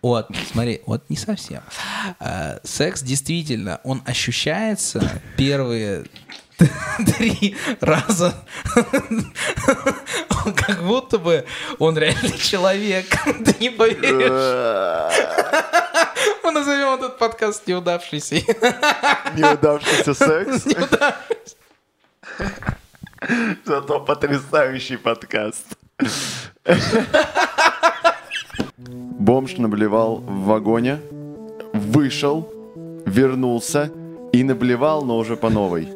Вот, смотри, вот не совсем. Э, секс действительно, он ощущается первые три раза, как будто бы он реальный человек. Ты не поверишь. Мы назовем этот подкаст неудавшийся. Неудавшийся секс. Зато потрясающий подкаст. Бомж наблевал в вагоне, вышел, вернулся и наблевал, но уже по новой.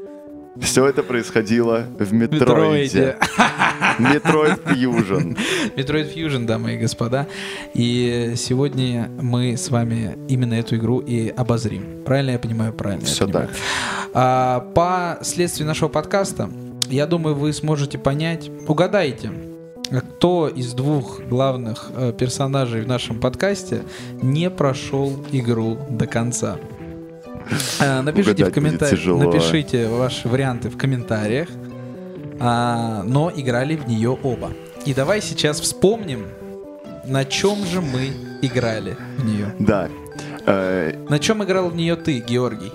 Все это происходило в Metroid е. Metroid Fusion. Metroid Fusion, дамы и господа. И сегодня мы с вами именно эту игру и обозрим. Правильно я понимаю? Правильно. Все так. А, по следствию нашего подкаста, я думаю, вы сможете понять, угадайте, кто из двух главных э, персонажей в нашем подкасте не прошел игру до конца. Э, напишите в комментариях, напишите ваши варианты в комментариях, а, но играли в нее оба. И давай сейчас вспомним, на чем же мы играли в нее. Да. Э, на чем играл в нее ты, Георгий?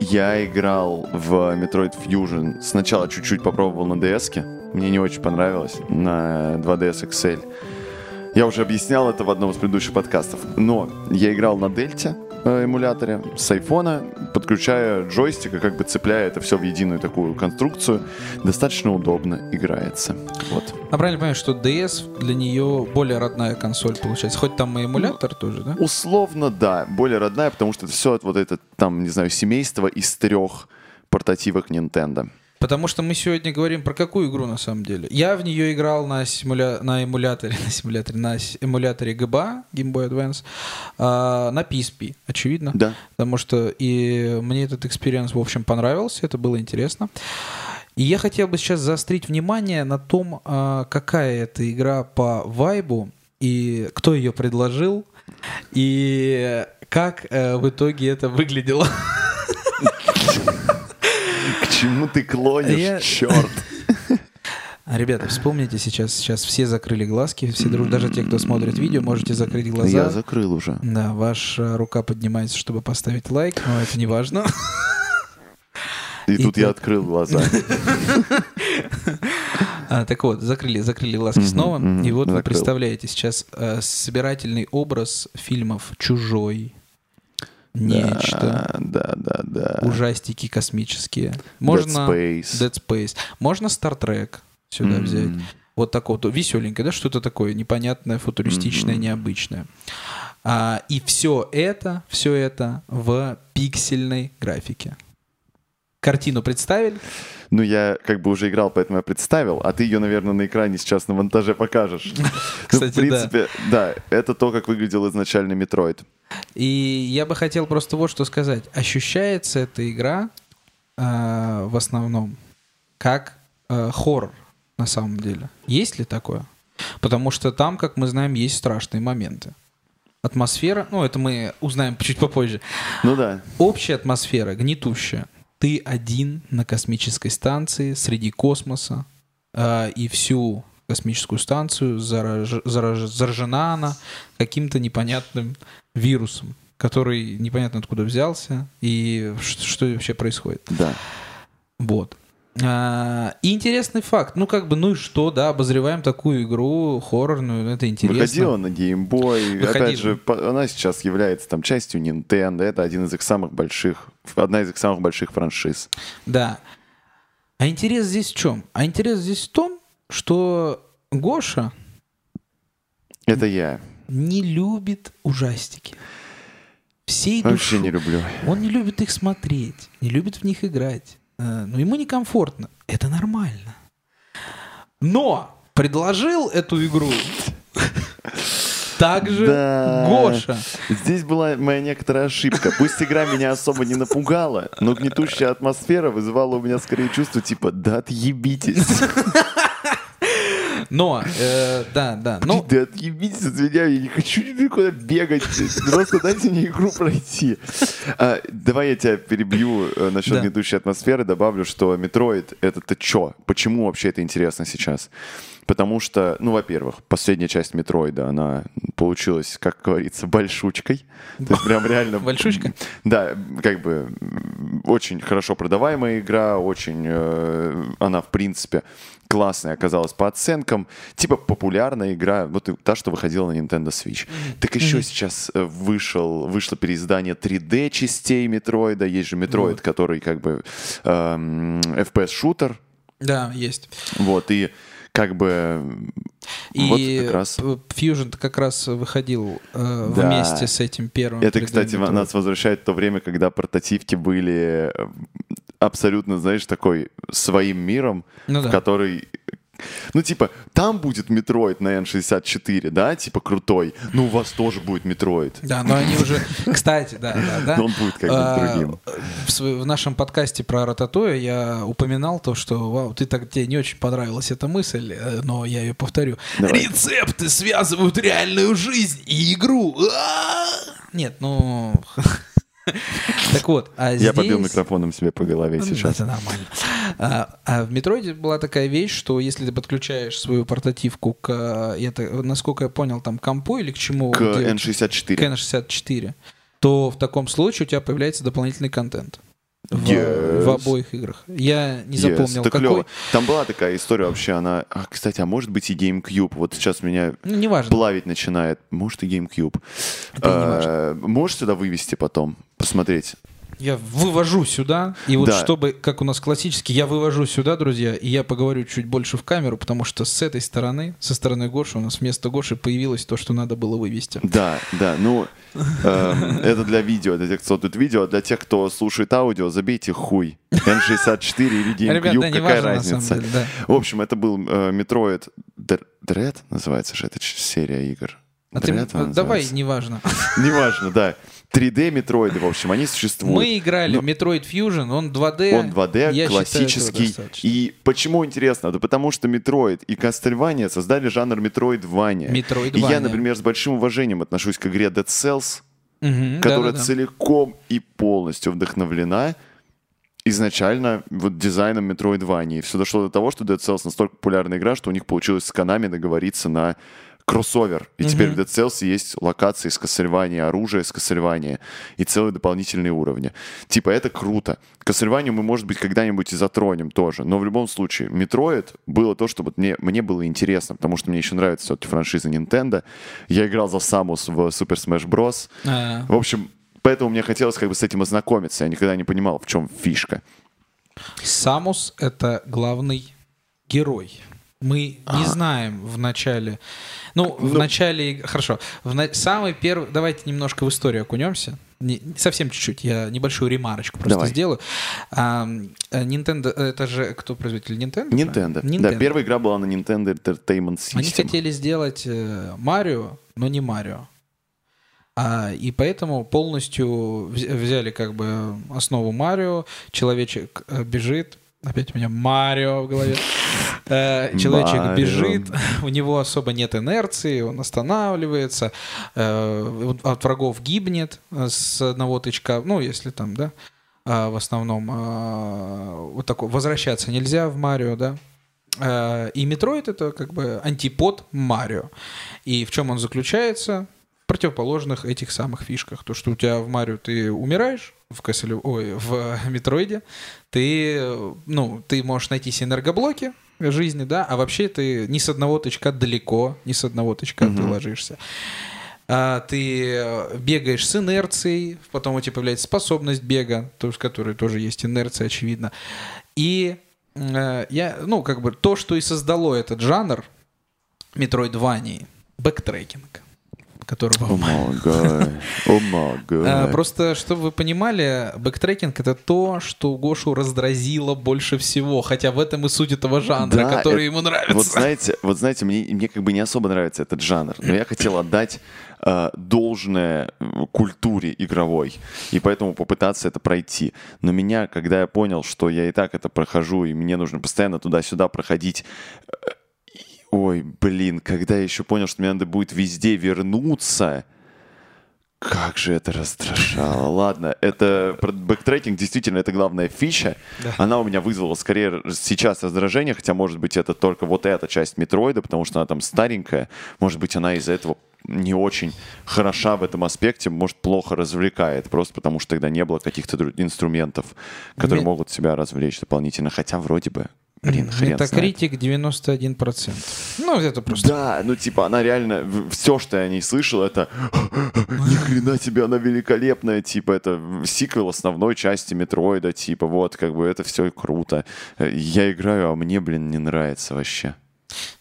Я играл в Metroid Fusion. Сначала чуть-чуть попробовал на DS-ке. Мне не очень понравилось. На 2DS XL. Я уже объяснял это в одном из предыдущих подкастов. Но я играл на Дельте, Э, эмуляторе с айфона, подключая джойстик и как бы цепляя это все в единую такую конструкцию, достаточно удобно играется. Вот. А правильно понимаю, что DS для нее более родная консоль получается? Хоть там и эмулятор ну, тоже, да? Условно, да, более родная, потому что это все вот это там, не знаю, семейство из трех портативок Nintendo. Потому что мы сегодня говорим про какую игру на самом деле. Я в нее играл на, симуля... на эмуляторе, на симуляторе, на эмуляторе GBA, Game Boy Advance, э, на PSP, очевидно. Да. Потому что и мне этот experience, в общем, понравился, это было интересно. И я хотел бы сейчас заострить внимание на том, э, какая это игра по вайбу, и кто ее предложил, и как э, в итоге это выглядело. чему ты клонишь, я... черт? А, ребята, вспомните сейчас, сейчас все закрыли глазки, все друг, даже те, кто смотрит видео, можете закрыть глаза. Я закрыл уже. Да, ваша рука поднимается, чтобы поставить лайк, но это не важно. И, И тут я открыл глаза. А, так вот, закрыли, закрыли глазки снова. И вот вы представляете сейчас э, собирательный образ фильмов «Чужой», нечто. Да, да, да. Ужастики космические. Можно Dead Space. Dead Space. Можно Star Trek сюда mm-hmm. взять. Вот такое вот веселенькое, да, что-то такое непонятное, футуристичное, mm-hmm. необычное. А, и все это, все это в пиксельной графике. Картину представили? Ну, я как бы уже играл, поэтому я представил, а ты ее, наверное, на экране сейчас на монтаже покажешь. Кстати, ну, в принципе, да. да, это то, как выглядел изначальный Метроид. И я бы хотел просто вот что сказать. Ощущается эта игра э, в основном как э, хоррор на самом деле. Есть ли такое? Потому что там, как мы знаем, есть страшные моменты. Атмосфера, ну это мы узнаем чуть попозже. Ну да. Общая атмосфера гнетущая. Ты один на космической станции среди космоса, э, и всю космическую станцию зараж, зараж, заражена она каким-то непонятным вирусом, который непонятно откуда взялся и что, что вообще происходит. Да. Вот. А, и интересный факт. Ну, как бы, ну и что, да, обозреваем такую игру хоррорную, это интересно. Выходила на Game Boy. Опять же, она сейчас является там частью Nintendo. Это один из их самых больших, одна из их самых больших франшиз. Да. А интерес здесь в чем? А интерес здесь в том, что Гоша... Это я не любит ужастики. Всей Вообще душу. не люблю. Он не любит их смотреть, не любит в них играть. Э, но ему некомфортно. Это нормально. Но предложил эту игру также да. Гоша. Здесь была моя некоторая ошибка. Пусть игра меня особо не напугала, но гнетущая атмосфера вызывала у меня скорее чувство типа «да отъебитесь». Но, э, да, да. Но... Да отъебитесь от меня, я не хочу никуда бегать. Просто дайте мне игру пройти. А, давай я тебя перебью э, насчет да. гнетущей атмосферы, добавлю, что Метроид — это-то чё? Почему вообще это интересно сейчас? Потому что, ну, во-первых, последняя часть Метроида, она получилась, как говорится, большучкой. То есть прям реально... Большучка? Да, как бы очень хорошо продаваемая игра, очень э, она, в принципе, классная оказалась по оценкам. Типа популярная игра, вот та, что выходила на Nintendo Switch. Так еще сейчас э, вышел, вышло переиздание 3D частей Метроида. Есть же Метроид, который как бы эм, FPS-шутер. Да, есть. Вот, и как бы И вот как раз. Fusion как раз выходил э, Да. вместе с этим первым. Это, 3D кстати, нас возвращает в то время, когда портативки были э, абсолютно, знаешь, такой своим миром, Ну да. который... Ну, типа, там будет Метроид на N64, да, типа крутой. Ну, у вас тоже будет Метроид. Да, но они уже... Кстати, да, да, да. Он будет как бы А, другим. В, нашем подкасте про Рататуя я упоминал то, что вау, ты так тебе не очень понравилась эта мысль, э, но я ее повторю. Рецепты связывают реальную жизнь и игру. А! Нет, ну. Так вот, а Я побил здесь- микрофоном себе по голове Ну, сейчас. Это нормально. А, а в Метроиде была такая вещь, что если ты подключаешь свою портативку к, и это, насколько я понял, там компу или к чему? К где- N64. к N64, то в таком случае у тебя появляется дополнительный контент. В, Yes. в обоих играх. Я не Yes, запомнил, так какой. Там была такая история вообще, она... а, кстати, а может быть и GameCube. Вот сейчас меня Ну, неважно. плавить начинает. Может и GameCube. Это. Э, Можешь сюда вывести потом, посмотреть? Я вывожу сюда, и вот Да. чтобы, как у нас классически, я вывожу сюда, друзья, и я поговорю чуть больше в камеру, потому что с этой стороны, со стороны Гоши, у нас вместо Гоши появилось то, что надо было вывести. Да, да, ну, эм, это для видео, для тех, кто смотрит видео, а для тех, кто слушает аудио, забейте хуй. N64 или GameCube, да, какая разница? деле, да. В общем, это был э, Metroid Dr- Dread, называется же эта серия игр. А ты, Dread она давай, называется? неважно. Неважно, да. 3D метроиды, в общем, они существуют. Мы играли в Metroid Fusion, он 2D. Он 2D, Я считаю, классический. достаточно. И почему интересно? Да потому что Metroid и Castlevania создали жанр Metroidvania. Metroidvania. И я, например, с большим уважением отношусь к игре Dead Cells, Мгм, которая да-да-да. целиком и полностью вдохновлена изначально вот дизайном Metroidvania. И все дошло до того, что Dead Cells настолько популярная игра, что у них получилось с Konami договориться на кроссовер. И теперь в Dead Cells есть локации с Castlevania, оружие с Castlevania и целые дополнительные уровни. Типа это круто. Castlevania мы, может быть, когда-нибудь и затронем тоже. Но в любом случае, Metroid было то, что вот мне, мне было интересно, потому что мне еще нравится все-таки франшиза Nintendo. Я играл за Самус в Super Smash Bros. А, В общем, поэтому мне хотелось как бы с этим ознакомиться. Я никогда не понимал, в чем фишка. Самус — это главный герой. Мы не знаем в начале... Ну, в Ну. начале... иг- Хорошо. В на- Самый первый... Давайте немножко в историю окунемся. Не- совсем чуть-чуть. Я небольшую ремарочку просто Давай. сделаю. А, э, Nintendo... Это же кто производитель? Nintendo? Nintendo. правильно? Да, первая игра была на Nintendo Entertainment System. Они хотели сделать э, Марио, но не Марио. А, и поэтому полностью вз- взяли как бы основу Марио. Человечек э, бежит. Опять у меня Марио в голове. Э, Человечек Марио. бежит, у него особо нет инерции, он останавливается, э, от врагов гибнет с одного тычка, ну, если там, да, а, в основном а, вот такой возвращаться нельзя в Марио, да. Э, И Метроид это как бы антипод Марио. И в чем он заключается? Противоположных этих самых фишках. То, что у тебя в Марио ты умираешь, в Касселе, ой, в Метроиде, ты, ну, ты можешь найти себе энергоблоки жизни, да, а вообще ты ни с одного тычка далеко, ни с одного тычка ты ложишься. А, ты э, бегаешь с инерцией, потом у тебя появляется способность бега, то есть, которой тоже есть инерция, очевидно. И э, я, ну, как бы то, что и создало этот жанр метроидвании, бэктрекинг, которого а, гад. Просто, чтобы вы понимали, бэктрекинг это то, что Гошу раздражило больше всего, хотя в этом и суть этого жанра, Да, который это- ему нравится. Вот знаете, вот знаете, мне, мне как бы не особо нравится этот жанр, но я хотел отдать э, должное культуре игровой, и поэтому попытаться это пройти. Но меня, когда я понял, что я и так это прохожу, и мне нужно постоянно туда-сюда проходить, э, ой, блин, когда я еще понял, что мне надо будет везде вернуться, как же это раздражало. Ладно, это бэктрекинг действительно это главная фича. Да. Она у меня вызвала скорее сейчас раздражение, хотя может быть это только вот эта часть метроида, потому что она там старенькая. Может быть она из-за этого не очень хороша в этом аспекте, может плохо развлекает, просто потому что тогда не было каких-то инструментов, которые Ме- могут себя развлечь дополнительно. Хотя вроде бы, блин, хрен. Метакритик 91%. Ну, это просто... Да, ну типа она реально, все, что я о ней слышал, это ни хрена себе, она великолепная, типа это сиквел основной части Метроида, типа вот, как бы это все круто. Э, Я играю, а мне, блин, не нравится вообще.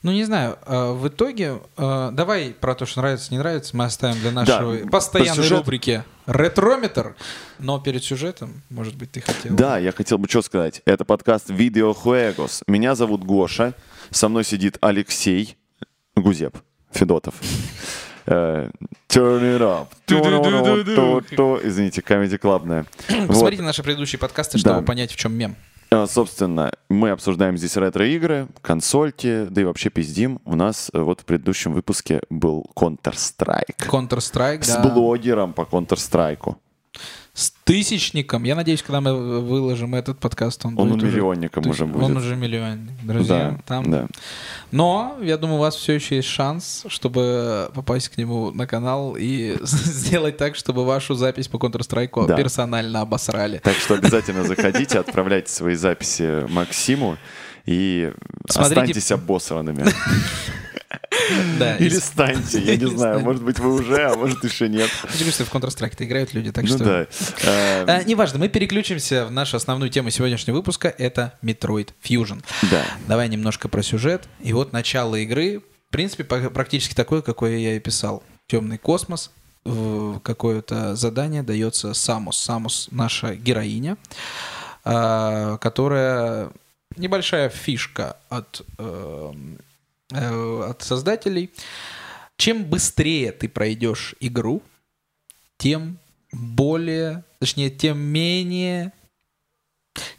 Ну, не знаю, э, в итоге, э, давай про то, что нравится, не нравится, мы оставим для нашего Да, постоянной по сюжету- рубрики «Ретрометр», но перед сюжетом, может быть, ты хотел... Да, я хотел бы что сказать. Это подкаст Видео Хуэгос. Меня зовут Гоша, со мной сидит Алексей Гузеп Федотов. Э, Turn it up. Извините, комедий клабная. Посмотрите наши предыдущие подкасты, чтобы понять, в чем мем. А, Собственно, мы обсуждаем здесь ретро-игры, консольки, да и вообще пиздим. У нас э, вот в предыдущем выпуске был Counter-Strike. Counter-Strike, С да. блогером по Counter-Strike. С тысячником. Я надеюсь, когда мы выложим этот подкаст, он, Он будет уже- миллионником тысяч- уже будет. Он уже миллионник, друзья. Да, там... да. Но, я думаю, у вас все еще есть шанс, чтобы попасть к нему на канал и сделать так, чтобы вашу запись по Counter-Strike Да. персонально обосрали. Так что обязательно заходите, отправляйте свои записи Максиму и Смотрите- останьтесь обосранными. Да, Или с- станьте, я не знаю, может быть вы уже, а может еще нет. Сказать, что в Counter-Strike играют люди, так Ну что... да. А, неважно, мы переключимся в нашу основную тему сегодняшнего выпуска. Это Metroid Fusion. Да. Давай немножко про сюжет. И вот начало игры, в принципе, практически такое, какое я и писал. Темный космос, какое-то задание дается Самус. Самус наша героиня, а, которая небольшая фишка от, эм, э, от создателей. Чем быстрее ты пройдешь игру, тем более, точнее, тем менее,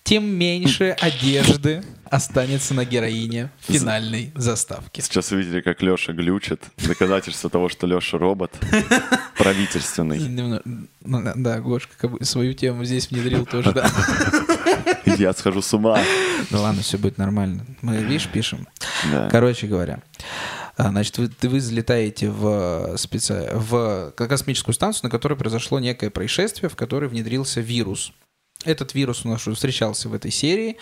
тем меньше одежды останется на героине финальной заставки. Сейчас увидели, как Леша глючит. Доказательство того, что Леша робот. Правительственный. Ну, да, Гошка свою тему здесь внедрил тоже, да. Я схожу с ума. Ну ладно, все будет нормально. Мы, видишь, пишем. Да. Короче говоря, а, значит, вы, вы залетаете в, специ... в космическую станцию, на которой произошло некое происшествие, в которой внедрился вирус. Этот вирус у нас уже встречался в этой серии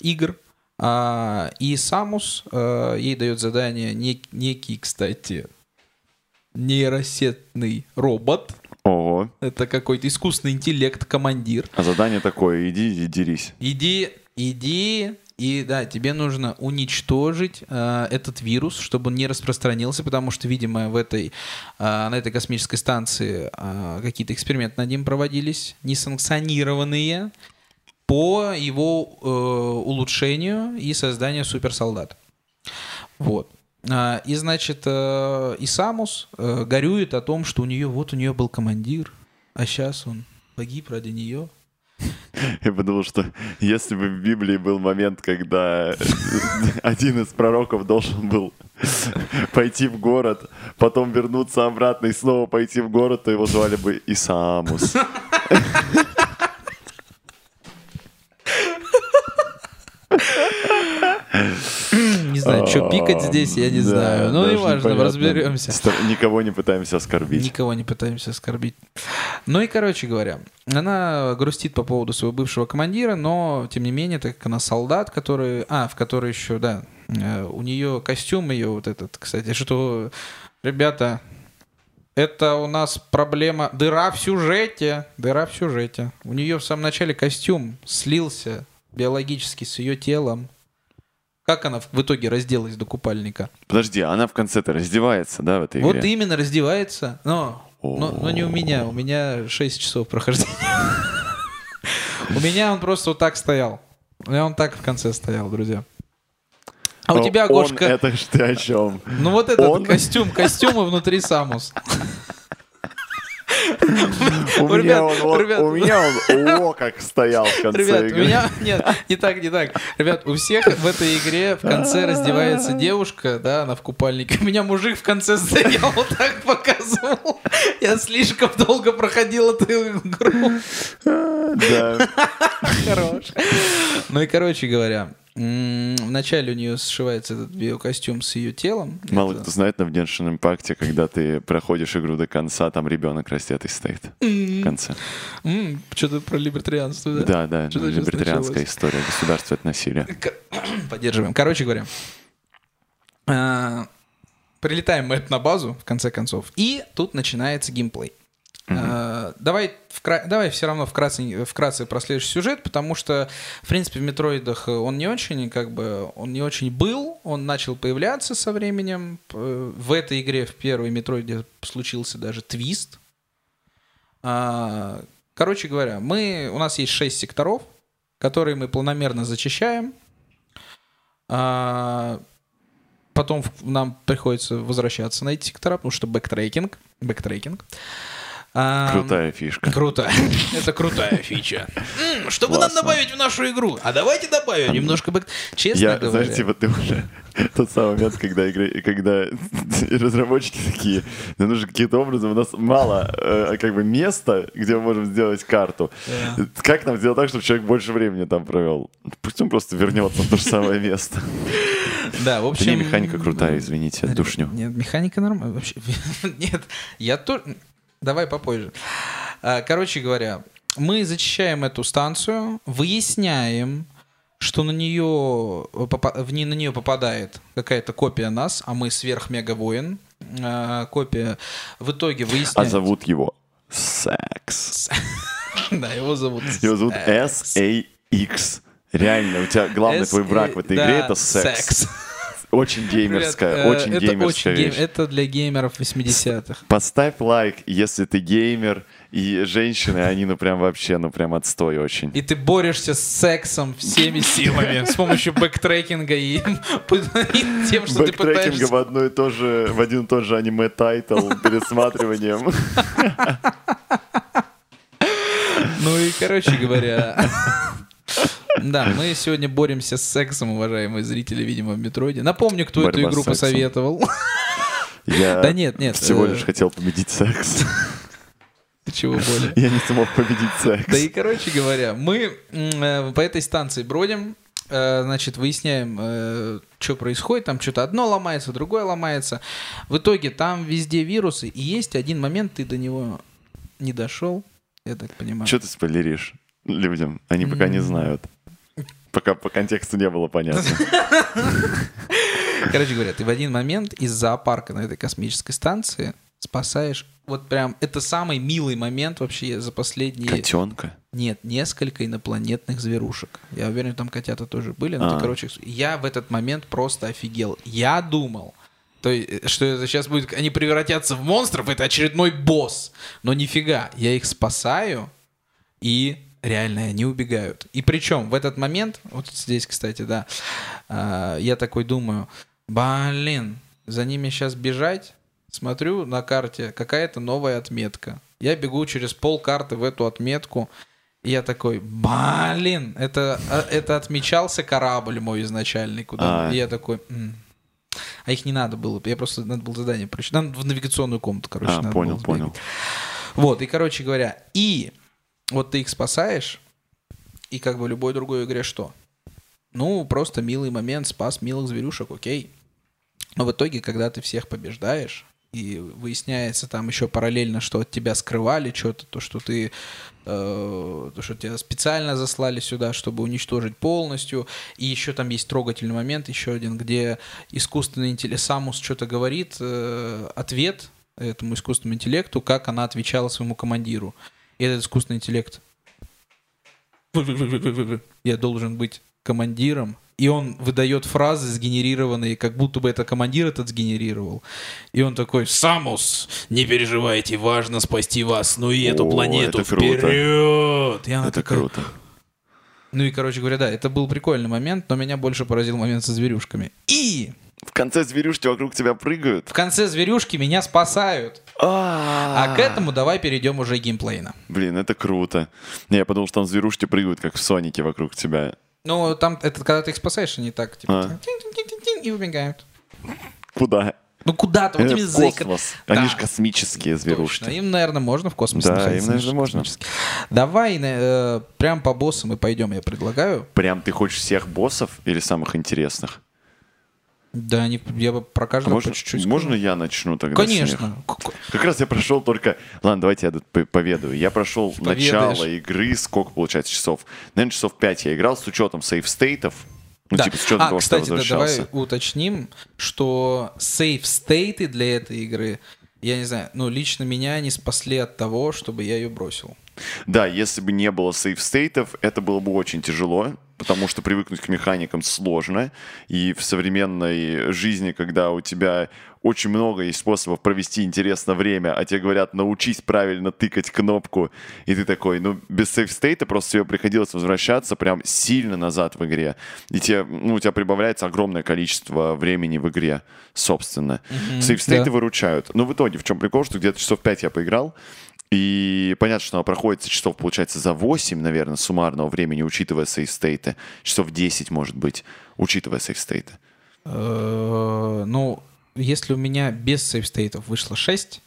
игр. А, и Самус а, ей дает задание нек- некий, кстати, нейросетный робот. Ого. Это какой-то искусственный интеллект, командир. А задание такое, иди и дерись. Иди, иди, и да, тебе нужно уничтожить э, этот вирус, чтобы он не распространился, потому что, видимо, в этой, э, на этой космической станции э, какие-то эксперименты над ним проводились, несанкционированные, по его э, улучшению и созданию суперсолдат. Вот. А, И, значит, э, и Самус э, горюет о том, что у нее, вот у нее был командир, а сейчас он погиб ради нее. Я подумал, что если бы в Библии был момент, когда один из пророков должен был пойти в город, потом вернуться обратно и снова пойти в город, то его звали бы Исаамус. Знаю, что пикать здесь, я не знаю. Ну, неважно, разберемся. Никого не пытаемся оскорбить. Никого не пытаемся оскорбить. Ну и, короче говоря, она грустит по поводу своего бывшего командира, но, тем не менее, так как она солдат, который... А, в который еще, да, э, у нее костюм ее вот этот, кстати, что... Ребята, это у нас проблема... Дыра в сюжете. Дыра в сюжете. У нее в самом начале костюм слился биологически с ее телом. Как она в- итоге разделась до купальника? Подожди, она в конце-то раздевается, да, в этой Вот игре? именно раздевается. Но, но, но не у меня. У меня 6 часов прохождения. У меня он просто вот так стоял. У меня он так в конце стоял, друзья. А у тебя, Гошка, это ты о чем? ну вот этот костюм, костюм и внутри Самус. У меня он, о, как стоял в конце Ребят, у меня... Нет, не так, не так. Ребят, у всех в этой игре в конце раздевается девушка, да, она в купальнике. У меня мужик в конце стоял, вот так показывал. Я слишком долго проходил эту игру. Да. Хорош. Ну и, короче говоря, вначале у нее сшивается этот биокостюм с ее телом. Мало Это- кто знает, но в Genshin Impact, когда ты проходишь игру до конца, там ребенок растетый стоит в конце. Что-то про либертарианство, да? Да, да, Что-то либертарианская история, государство это насилие. К- Поддерживаем. Короче говоря, а, прилетаем мы на базу, в конце концов, и тут начинается геймплей. А, Давай, вкра- давай все равно вкратце, вкратце про следующий сюжет, потому что, в принципе, в Метроидах он не очень, как бы, он не очень был, он начал появляться со временем. В этой игре, в первой Метроиде, случился даже твист. А, Короче говоря, мы, у нас есть 6 секторов, которые мы планомерно зачищаем. А, Потом нам приходится возвращаться на эти сектора, потому что бэктрекинг. Бэктрекинг. А, Крутая фишка. Круто. Это крутая фича. Что бы нам добавить в нашу игру? А давайте добавим немножко бэк... Честно Я, говоря. знаешь, типа ты уже тот самый момент, когда игры, когда разработчики такие, нам нужно каким-то образом, у нас мало э, как бы места, где мы можем сделать карту. Да. Как нам сделать так, чтобы человек больше времени там провел? Пусть он просто вернется в то же самое место. Да, в Да общем... не, механика крутая, извините, душню. Нет, механика нормальная вообще. Нет, я тоже... Давай попозже. А, Короче говоря, мы зачищаем эту станцию, выясняем, что на нее, в ней на нее попадает какая-то копия нас, а мы сверх-мега-воин. А, Копия. В итоге А выясняем... зовут его Секс. Да, его зовут... Его зовут. S-A-X. Реально, у тебя главный твой враг в этой игре это секс. Очень геймерская, э, очень это геймерская очень гейм- вещь. Это для геймеров 80-х. Поставь лайк, если ты геймер, и женщины, они ну прям вообще, ну прям отстой очень. И ты борешься с сексом всеми силами с помощью бэктрекинга и, и тем, что ты пытаешься... в одно и то же, в один и тот же аниме-тайтл пересматриванием. Ну и, короче говоря... Да, мы сегодня боремся с сексом, уважаемые зрители, видимо, в Метроиде. Напомню, кто эту игру посоветовал. Я Да нет, нет, всего э, лишь хотел победить секс. Чего более. Я не смог победить секс. Да и, короче говоря, мы э, по этой станции бродим, э, значит, выясняем, что происходит, там что-то одно ломается, другое ломается. В итоге там везде вирусы, и есть один момент, ты до него не дошел, я так понимаю. Что ты спойлеришь людям? Они пока не знают. Пока по контексту не было понятно. Короче говоря, ты в один момент из зоопарка на этой космической станции спасаешь, вот прям, это самый милый момент вообще за последние... Котенка? Нет, несколько инопланетных зверушек. Я уверен, там котята тоже были. Но, А. это, короче, я в этот момент просто офигел. Я думал, то есть, что это сейчас будет, они превратятся в монстров, это очередной босс. Но нифига, я их спасаю, и реально они убегают. И причем в этот момент, вот здесь, кстати, да, а, я такой думаю, блин, за ними сейчас бежать, смотрю на карте, какая-то новая отметка. Я бегу через пол карты в эту отметку, и я такой, блин, это, а, это отмечался корабль мой изначальный, куда... А. И я такой, «М». а их не надо было, я просто, надо было задание прочитать. Нам в навигационную комнату, короче, А, надо понял, было понял. Вот, и, короче говоря, и вот ты их спасаешь, и как бы в любой другой игре что? Ну, просто милый момент, спас милых зверюшек, окей. Но в итоге, когда ты всех побеждаешь, и выясняется там еще параллельно, что от тебя скрывали что-то, то, что ты, э, то, что тебя специально заслали сюда, чтобы уничтожить полностью. И еще там есть трогательный момент, еще один, где искусственный интеллект, Самус что-то говорит, э, ответ этому искусственному интеллекту, как она отвечала своему командиру. И этот искусственный интеллект я должен быть командиром, и он выдает фразы сгенерированные, как будто бы это командир этот сгенерировал. И он такой, Самус, не переживайте, важно спасти вас, ну и эту О, планету это круто. вперед! И она Это такая, круто. Ну и, короче говоря, да, это был прикольный момент, но меня больше поразил момент со зверюшками. И В конце зверюшки вокруг тебя прыгают. В конце зверюшки меня спасают. А А к этому давай перейдем уже геймплейно. Блин, это круто. Не, я подумал, что там зверушки прыгают, как в Сонике вокруг тебя. Ну, там, это когда ты их спасаешь, они так, типа, А. и убегают. Куда? Ну, куда-то, вот Э, именно в за космос. Да. Они же космические зверушки. Точно. Им, наверное, можно в космосе Да, находиться, им, наверное, можно. Давай э, прям по боссам и пойдем, я предлагаю. Прям ты хочешь всех боссов или самых интересных? Да, они, я бы про каждого Можно, по чуть-чуть можно я начну тогда? Конечно. Как раз я прошел только... Ладно, давайте я тут по- поведаю. Я прошел Поведаешь. начало игры, сколько получается часов? Наверное, часов 5 я играл с учетом сейф-стейтов. Ну, Да. типа, с учетом а, того, кстати, что да, я давай возвращался. уточним, что сейф-стейты для этой игры, я не знаю, ну, лично меня не спасли от того, чтобы я ее бросил. Да, если бы не было сейф-стейтов, это было бы очень тяжело, потому что привыкнуть к механикам сложно. И в современной жизни, когда у тебя очень много есть способов провести интересно время, а тебе говорят, научись правильно тыкать кнопку, и ты такой, ну, без сейф-стейта просто тебе приходилось возвращаться прям сильно назад в игре. И тебе, ну, у тебя прибавляется огромное количество времени в игре, собственно. Сейф-стейты да. выручают. Но в итоге, в чем прикол, что где-то часов 5 я поиграл, и понятно, что она проходит часов, получается, за 8, наверное, суммарного времени, учитывая сейф-стейты. Часов 10, может быть, учитывая сейф-стейты. Э, Ну, если у меня без сейф-стейтов вышло 6,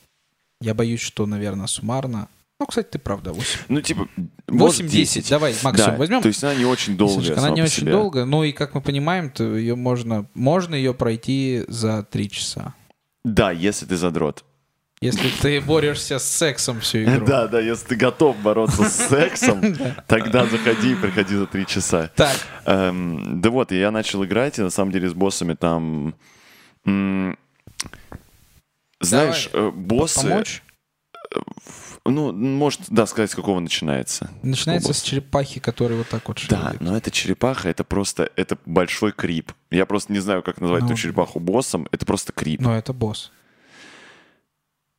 я боюсь, что, наверное, суммарно... Ну, кстати, ты правда, 8. Ну, типа, может, 8-10, давай максимум Да, возьмем. То есть она не очень долгая Слушай, она не очень себе. долго, ну и как мы понимаем, то ее можно, можно ее пройти за 3 часа. Да, если ты задрот. Если ты борешься с сексом всю игру. Да, да, если ты готов бороться с сексом, тогда заходи и приходи за три часа. Так, Эм, да вот, я начал играть, и на самом деле с боссами там... Знаешь, э, боссы... помочь? Ну, может, да, сказать, с какого начинается. Начинается с черепахи, который вот так вот Да, шевелит. но это черепаха, это просто, это большой крип. Я просто не знаю, как назвать Ну. эту черепаху боссом, это просто крип. Но это босс.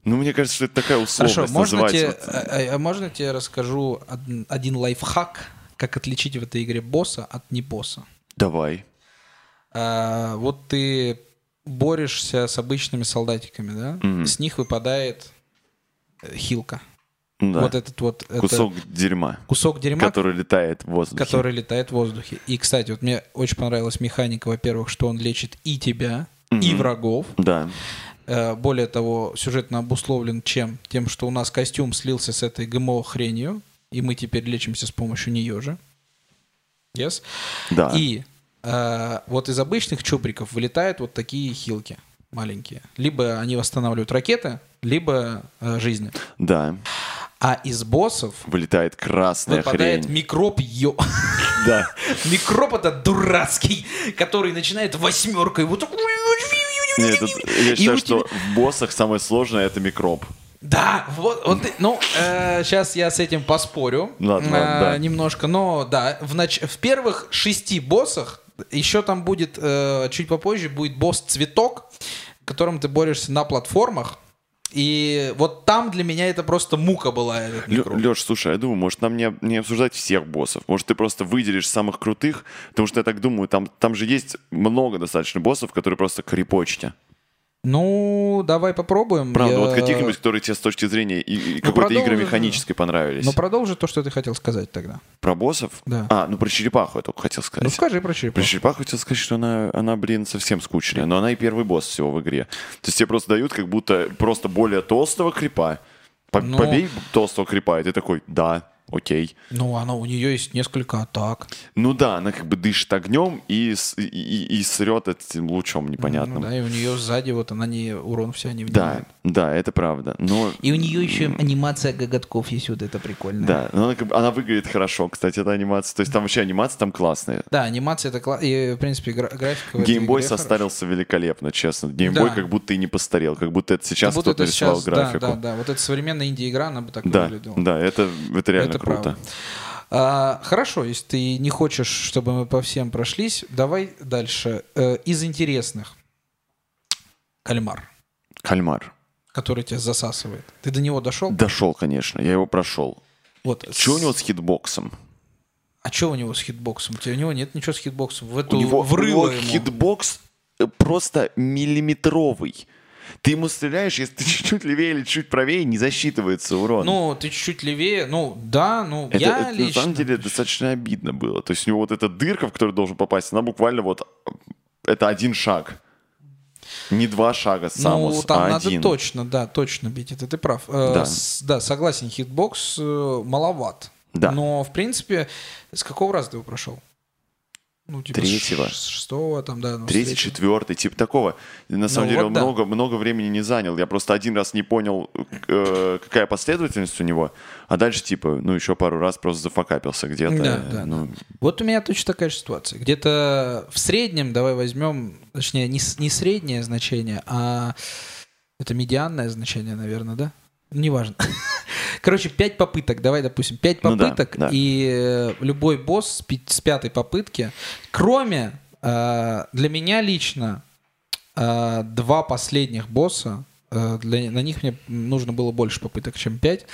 Ну, мне кажется, что это такая условность Хорошо, можно называть тебе, вот- а- а можно тебе расскажу од- один лайфхак, как отличить в этой игре босса от не босса? Давай. А, вот ты борешься с обычными солдатиками, да? Мгм. С них выпадает э, хилка. Да. Вот этот вот это Кусок дерьма, кусок дерьма, который летает в воздухе. который летает в воздухе. И, кстати, вот мне очень понравилась механика, во-первых, что он лечит и тебя, и Мгм. врагов. Да. Э, Более того, сюжетно обусловлен чем? Тем, что у нас костюм слился с этой ГМО хренью, и мы теперь лечимся с помощью нее же. Yes? Да. И э, вот из обычных чубриков вылетают вот такие хилки маленькие. Либо они восстанавливают ракеты, либо э, жизни. Да. А из боссов Вылетает красная выпадает хрень. микроб ё... Да. Микроб это дурацкий, который начинает восьмеркой вот. Нет, тут я И считаю, что в боссах самое сложное это микроб. Да, вот, вот ну, сейчас я с этим поспорю Ладно, э, да. немножко, но да, в, нач- в первых шести боссах еще там будет, э, чуть попозже будет босс Цветок, которым ты борешься на платформах, и вот там для меня это просто мука была. Леш, слушай, я думаю, может нам не, не обсуждать всех боссов. Может, ты просто выделишь самых крутых, потому что я так думаю, там, там же есть много достаточно боссов, которые просто крепочте. Ну, давай попробуем. Правда, Я- вот каких-нибудь, которые тебе с точки зрения и, и какой-то продолжи, игры механической понравились. Ну, продолжи то, что ты хотел сказать тогда. Про боссов? Да. А, ну про черепаху я только хотел сказать. Ну, скажи про Про черепаху. черепаху хотел сказать, что она, она, блин, совсем скучная. Но она и первый босс всего в игре. То есть тебе просто дают как будто просто более толстого крипа. По- Ну. Побей толстого крипа, и ты такой, да, окей. Ну, она, у нее есть несколько атак. Ну да, она как бы дышит огнем и, и, и- и срет этим лучом непонятным. Ну, да, и у нее сзади вот она не урон вся не да, внимает. да, это правда. Но И у нее еще анимация коготков есть, вот это прикольно. да, но она, как бы- она выглядит хорошо, кстати, эта анимация. То есть там вообще анимация там классная. Да, анимация это классно. И, в принципе, гра- графика Геймбой состарился великолепно, честно. Геймбой Да. как будто и не постарел, как будто это сейчас Как будто кто-то это рисовал сейчас, да, графику. да, да. Вот эта современная инди-игра, она бы так Да, выглядела. да, это, это реально Это круто. правда. А, хорошо, если ты не хочешь, чтобы мы по всем прошлись, давай дальше. Э, из интересных. Кальмар, Кальмар. который тебя засасывает. Ты до него дошел? Дошел, конечно, я его прошел. Вот. Что у с- него с хитбоксом? А что у него с хитбоксом? У тебя- У него нет ничего с хитбоксом. В эту У него, у врыло него ему. хитбокс просто миллиметровый. Ты ему стреляешь, если ты чуть-чуть левее или чуть правее, не засчитывается урон. Ну, ты чуть-чуть левее, ну, да, ну, это, я это лично... на самом деле достаточно обидно было. То есть у него вот эта дырка, в которую должен попасть, она буквально вот... Это один шаг. Не два шага Самус, ну, там а надо один. точно, да, точно бить, это ты прав. Э, Да. с- да, согласен, hitbox э, маловат. Да. Но, в принципе, с какого раза ты его прошел? Ну, типа Третьего. шестого, там, да. ну, Третий, четвертый, типа такого. На самом Ну деле вот он да. много, много времени не занял. Я просто один раз не понял, э, какая последовательность у него, а дальше типа, ну еще пару раз просто зафакапился где-то. Да, да, ну, Вот у меня точно такая же ситуация. Где-то в среднем, давай возьмем, точнее, не, не среднее значение, а это медианное значение, наверное, да? Неважно. Короче, пять попыток, давай, допустим, пять Ну да, попыток, да. и э, любой босс с, пи- с пятой попытки, кроме э, для меня лично э, два последних босса, э, для, на них мне нужно было больше попыток, чем 5.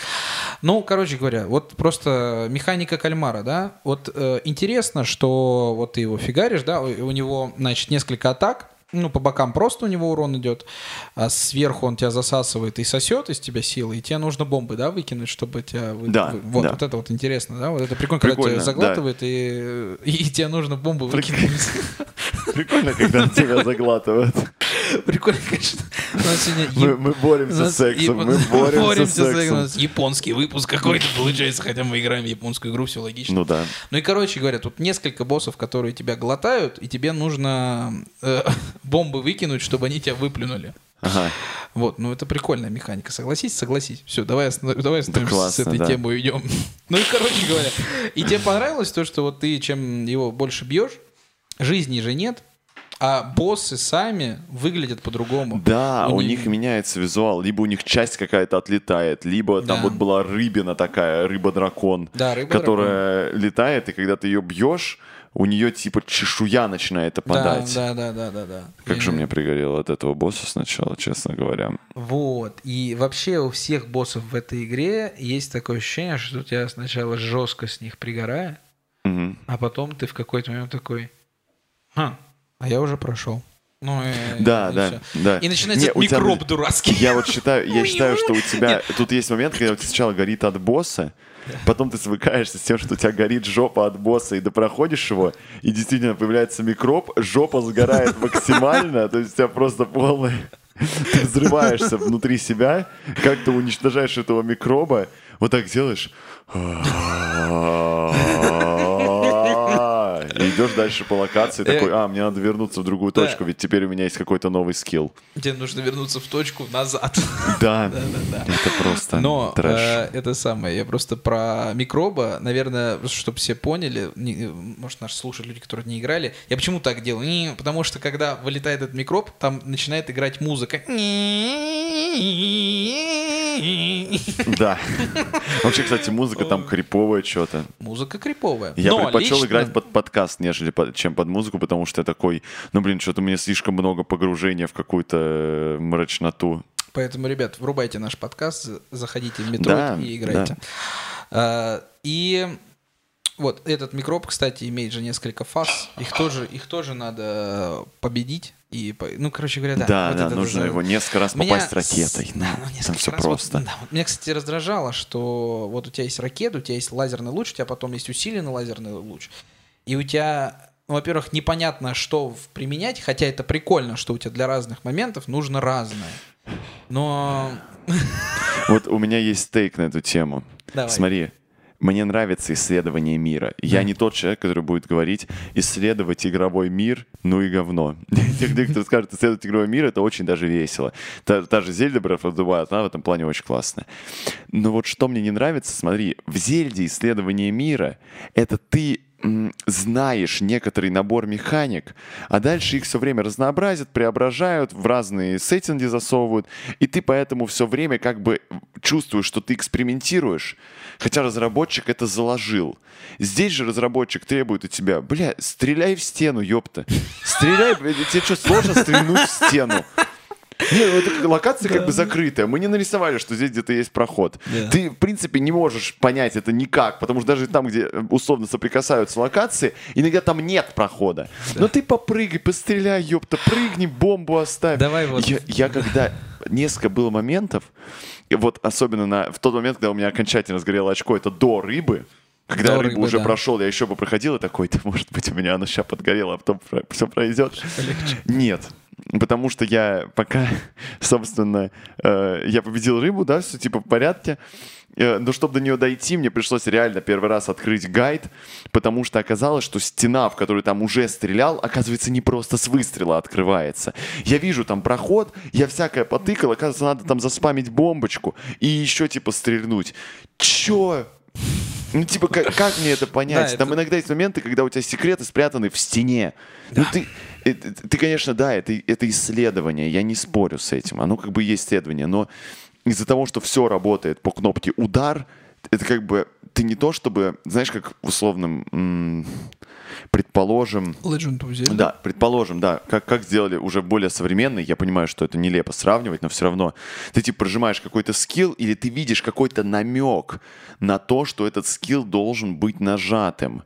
Ну, короче говоря, вот просто механика кальмара, да, вот э, интересно, что вот ты его фигаришь, да, у, у него, значит, несколько атак, ну, по бокам просто у него урон идет, а сверху он тебя засасывает и сосет из тебя силы, и тебе нужно бомбы, да, выкинуть, чтобы тебя... вы- Да, вот, да. вот это вот интересно, да, вот это прикольно, когда Прикольно, тебя да. заглатывает, и, и тебе нужно бомбы выкинуть. Прикольно, когда тебя заглатывают. Прикольно, конечно. Сегодня Мы, мы боремся нас с сексом, мы боремся боремся с сексом. Японский выпуск какой-то получается, хотя мы играем в японскую игру, все логично. Ну да. Ну и, короче говоря, тут несколько боссов, которые тебя глотают, и тебе нужно э, бомбы выкинуть, чтобы они тебя выплюнули. Ага. Вот, ну это прикольная механика. Согласись, согласись. Все, давай, останов- давай остановимся классно, с этой да. темой уйдем. Ну и, короче говоря, и тебе понравилось то, что вот ты чем его больше бьешь, жизни же нет, а боссы сами выглядят по-другому. Да, у, ни- них меняется визуал. Либо у них часть какая-то отлетает, либо там Да. вот была рыбина такая, рыба-дракон, Да, рыба которая летает, и когда ты ее бьешь, у нее типа чешуя начинает Да, опадать. да, да, да, да, да. Как же мне пригорело от этого босса сначала, честно говоря. Вот. И вообще у всех боссов в этой игре есть такое ощущение, что у тебя сначала жестко с них пригорает, а потом ты в какой-то момент такой, «Ха, а я уже прошел. Ну, и, Да, и да, всё. да. И начинается Не, у тебя- микроб дурацкий. Я вот считаю, я считаю, что у тебя тут есть момент, когда у тебя сначала горит от босса, потом ты свыкаешься с тем, что у тебя горит жопа от босса, и ты проходишь его, и действительно появляется микроб, жопа сгорает максимально, то есть у тебя просто полный... Ты взрываешься внутри себя, как ты уничтожаешь этого микроба, вот так делаешь. Идешь дальше по локации, такой, а, мне надо вернуться в другую точку, ведь теперь у меня есть какой-то новый скилл. Тебе нужно вернуться в точку назад. Да, это просто Но э, это самое, я просто про микроба, наверное, чтобы все поняли, не- может, наши слушают люди, которые не играли, я почему так делаю? Не, потому что когда вылетает этот микроб, там начинает играть музыка. Да. Вообще, кстати, музыка там криповая что-то. Музыка криповая. Я предпочел играть под подкаст, нежели под- чем под музыку, потому что я такой, ну, блин, что-то у меня слишком много погружения в какую-то э, мрачноту. Поэтому, ребят, врубайте наш подкаст, за- заходите в метро Да, и играйте. А, И вот этот микроб, кстати, имеет же несколько фаз. Их тоже, их тоже надо победить. И, ну, короче говоря, да. Да, вот да, нужно за- его несколько раз Меня попасть ракетой. с- да, ну, там несколько все раз. Вот, просто. да, вот меня, кстати, раздражало, что вот у тебя есть ракета, у тебя есть лазерный луч, у тебя потом есть усиленный лазерный луч. И у тебя, ну, во-первых, непонятно, что применять, хотя это прикольно, что у тебя для разных моментов нужно разное. Но... Вот у меня есть стейк на эту тему. Давай. Смотри, мне нравится исследование мира. Я не тот человек, который будет говорить, исследовать игровой мир, ну и говно. Те, кто скажет, исследовать игровой мир, это очень даже весело. Та, та же Зельда Breath of the Wild, она в этом плане очень классная. Но вот что мне не нравится, смотри, в Зельде исследование мира, это ты знаешь некоторый набор механик, а дальше их все время разнообразят, преображают, в разные сеттинги засовывают, и ты поэтому все время как бы чувствуешь, что ты экспериментируешь, хотя разработчик это заложил. Здесь же разработчик требует от тебя, бля, стреляй в стену, ёпта. Стреляй, тебе что, сложно стрельнуть в стену? Не, ну это локация как бы закрытая. Мы не нарисовали, что здесь где-то есть проход. Ты, в принципе, не можешь понять это никак, потому что даже там, где э, условно соприкасаются локации, иногда там нет прохода. Но ты попрыгай, постреляй, ёпта, прыгни, бомбу оставь. Давай вот. Я, я когда... Несколько было моментов, вот особенно на, в тот момент, когда у меня окончательно сгорело очко, это до рыбы, когда рыбу уже да. прошел, я еще бы проходил и такой, да, может быть, у меня оно сейчас подгорело, а потом все пройдет. Нет. Потому что я пока, собственно, э, я победил рыбу, да, все типа в порядке. Э, но чтобы до нее дойти, мне пришлось реально первый раз открыть гайд, потому что оказалось, что стена, в которую там уже стрелял, оказывается, не просто с выстрела открывается. Я вижу там проход, я всякое потыкал, оказывается, надо там заспамить бомбочку и еще типа стрельнуть. Чё? Ну, типа, как, как мне это понять? Да, Там это- иногда есть моменты, когда у тебя секреты спрятаны в стене. Ну, ты, э, ты, конечно, да, это, это исследование, я не спорю с этим. Оно как бы есть исследование, но из-за того, что все работает по кнопке удар, это как бы ты не то чтобы, знаешь, как в условном, м, предположим, Legend of Zelda. да, предположим, да, как, как сделали уже более современный, я понимаю, что это нелепо сравнивать, но все равно ты типа прожимаешь какой-то скилл или ты видишь какой-то намек на то, что этот скилл должен быть нажатым.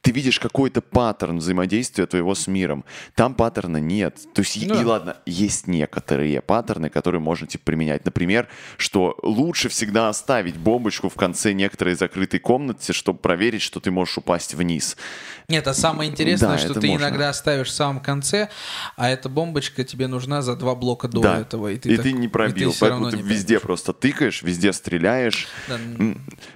Ты видишь какой-то паттерн взаимодействия твоего с миром. Там паттерна нет. То есть, и- Да. и ладно, есть некоторые паттерны, которые можно типа применять. Например, что лучше всегда оставить бомбочку в конце некоторой закрытой комнаты, чтобы проверить, что ты можешь упасть вниз. Нет, а самое интересное, Да, что ты можно. иногда оставишь в самом конце, а эта бомбочка тебе нужна за два блока до да. этого. И ты, так- не пробил. всё Поэтому равно ты везде пробьешь. просто тыкаешь, везде стреляешь. Да.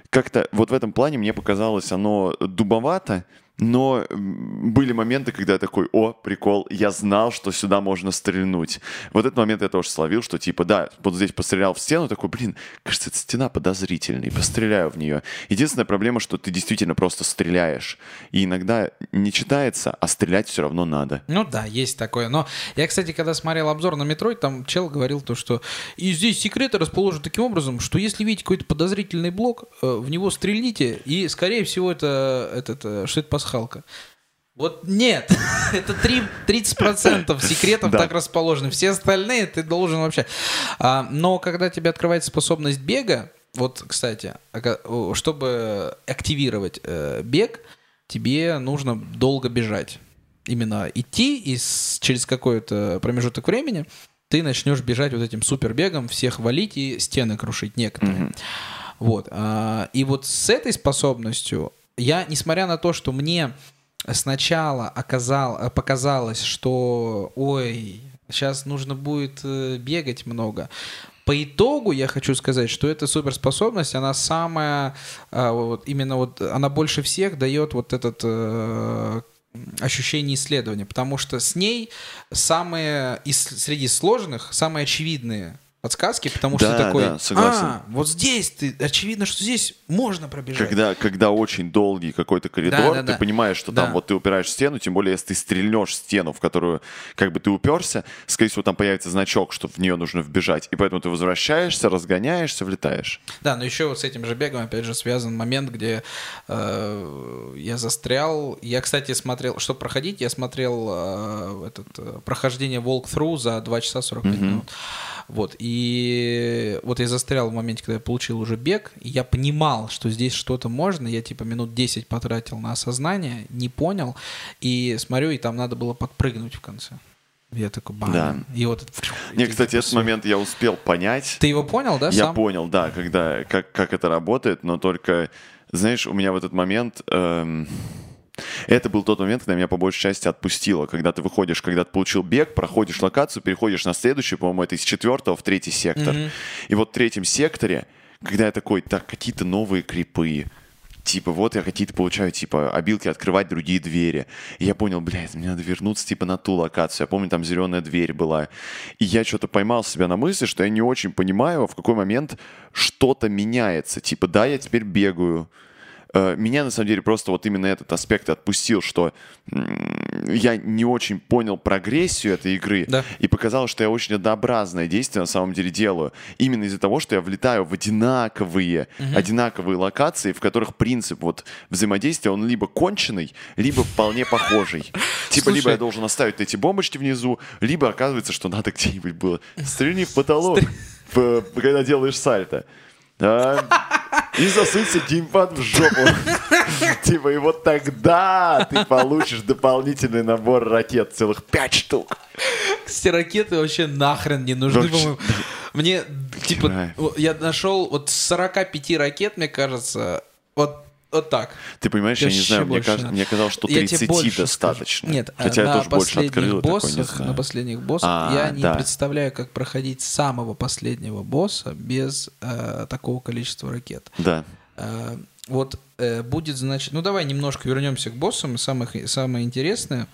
Как-то вот в этом плане мне показалось оно дубовато, но были моменты, когда я такой, о, прикол, я знал, что сюда можно стрельнуть. Вот этот момент я тоже словил, что типа, да, вот здесь пострелял в стену, такой, блин, кажется, эта стена подозрительная, постреляю в нее. Единственная проблема, что ты действительно просто стреляешь. И иногда не читается, а стрелять все равно надо. Ну да, есть такое. Но я, кстати, когда смотрел обзор на Metroid, там чел говорил то, что и здесь секреты расположены таким образом, что если видите какой-то подозрительный блок, э, в него стрельните, и, скорее всего, это, этот, э, что это пасхалка. Вот нет, это три- 30% секретов Да. так расположены. Все остальные ты должен вообще... А, но когда тебе открывается способность бега, вот, кстати, чтобы активировать э, бег, тебе нужно долго бежать. Именно идти, и с- через какой-то промежуток времени ты начнешь бежать вот этим супербегом, всех валить и стены крушить некоторые. Вот. а, И вот с этой способностью я, несмотря на то, что мне сначала оказал, э, показалось, что ой, сейчас нужно будет э, бегать много. По итогу я хочу сказать, что эта суперспособность, она самая, э, вот, именно вот, она больше всех дает вот этот ощущение исследования, потому что с ней самые, из, среди сложных, самые очевидные подсказки, потому что Да, такой, да, согласен. а, вот здесь ты, очевидно, что здесь можно пробежать. Когда, когда очень долгий какой-то коридор, Да, да, ты да. понимаешь, что там Да. вот ты упираешь в стену, тем более, если ты стрельнешь стену, в которую как бы ты уперся, скорее всего, там появится значок, что в нее нужно вбежать. И поэтому ты возвращаешься, разгоняешься, влетаешь. Да, но еще вот с этим же бегом, опять же, связан момент, где э, я застрял. Я, кстати, смотрел, чтобы проходить, я смотрел э, этот, э, прохождение walkthrough за 2 часа 45 минут. Вот, и вот я застрял в моменте, когда я получил уже бег, и я понимал, что здесь что-то можно, я типа минут 10 потратил на осознание, не понял, и смотрю, и там надо было подпрыгнуть в конце. Я такой, бам. Да. И вот... Не, и кстати, типа этот момент я успел понять. Ты его понял, да, Я сам? понял, да, когда, как, как это работает, но только, знаешь, у меня в этот момент... эм, это был тот момент, когда меня по большей части отпустило. Когда ты выходишь, когда ты получил бег, проходишь локацию, переходишь на следующую, по-моему, это из четвертого в третий сектор. И вот в третьем секторе, когда я такой, так, какие-то новые крипы, Типа, вот я какие-то получаю, типа, обилки открывать другие двери. И я понял, блядь, мне надо вернуться, типа, на ту локацию. Я помню, там зеленая дверь была. И я что-то поймал себя на мысли, что я не очень понимаю, в какой момент что-то меняется. Типа, да, я теперь бегаю, меня на самом деле просто вот именно этот аспект отпустил, что я не очень понял прогрессию этой игры Да. и показалось, что я очень однообразное действие на самом деле делаю. Именно из-за того, что я влетаю в одинаковые, одинаковые локации, в которых принцип вот взаимодействия, он либо конченый, либо вполне похожий. Типа, либо я должен оставить эти бомбочки внизу, либо оказывается, что надо где-нибудь было. Стрельни в потолок, когда делаешь сальто. И засунься геймпад в жопу. Типа, и вот тогда ты получишь дополнительный набор ракет, целых пять штук. Кстати, ракеты вообще нахрен не нужны, по-моему. Мне, типа, я нашел вот 45 ракет, мне кажется, вот, вот так. Ты понимаешь, я не Вообще знаю, мне, надо. мне казалось, что Я тебе 30 больше достаточно. скажу. Нет, Хотя а я на тоже больше открыл, такой не боссах, знаю. на последних боссах А, я не да. представляю, как проходить самого последнего босса без э, такого количества ракет. Да. Э, вот э, будет, значит, ну давай немножко вернемся к боссам, самых, самое интересное.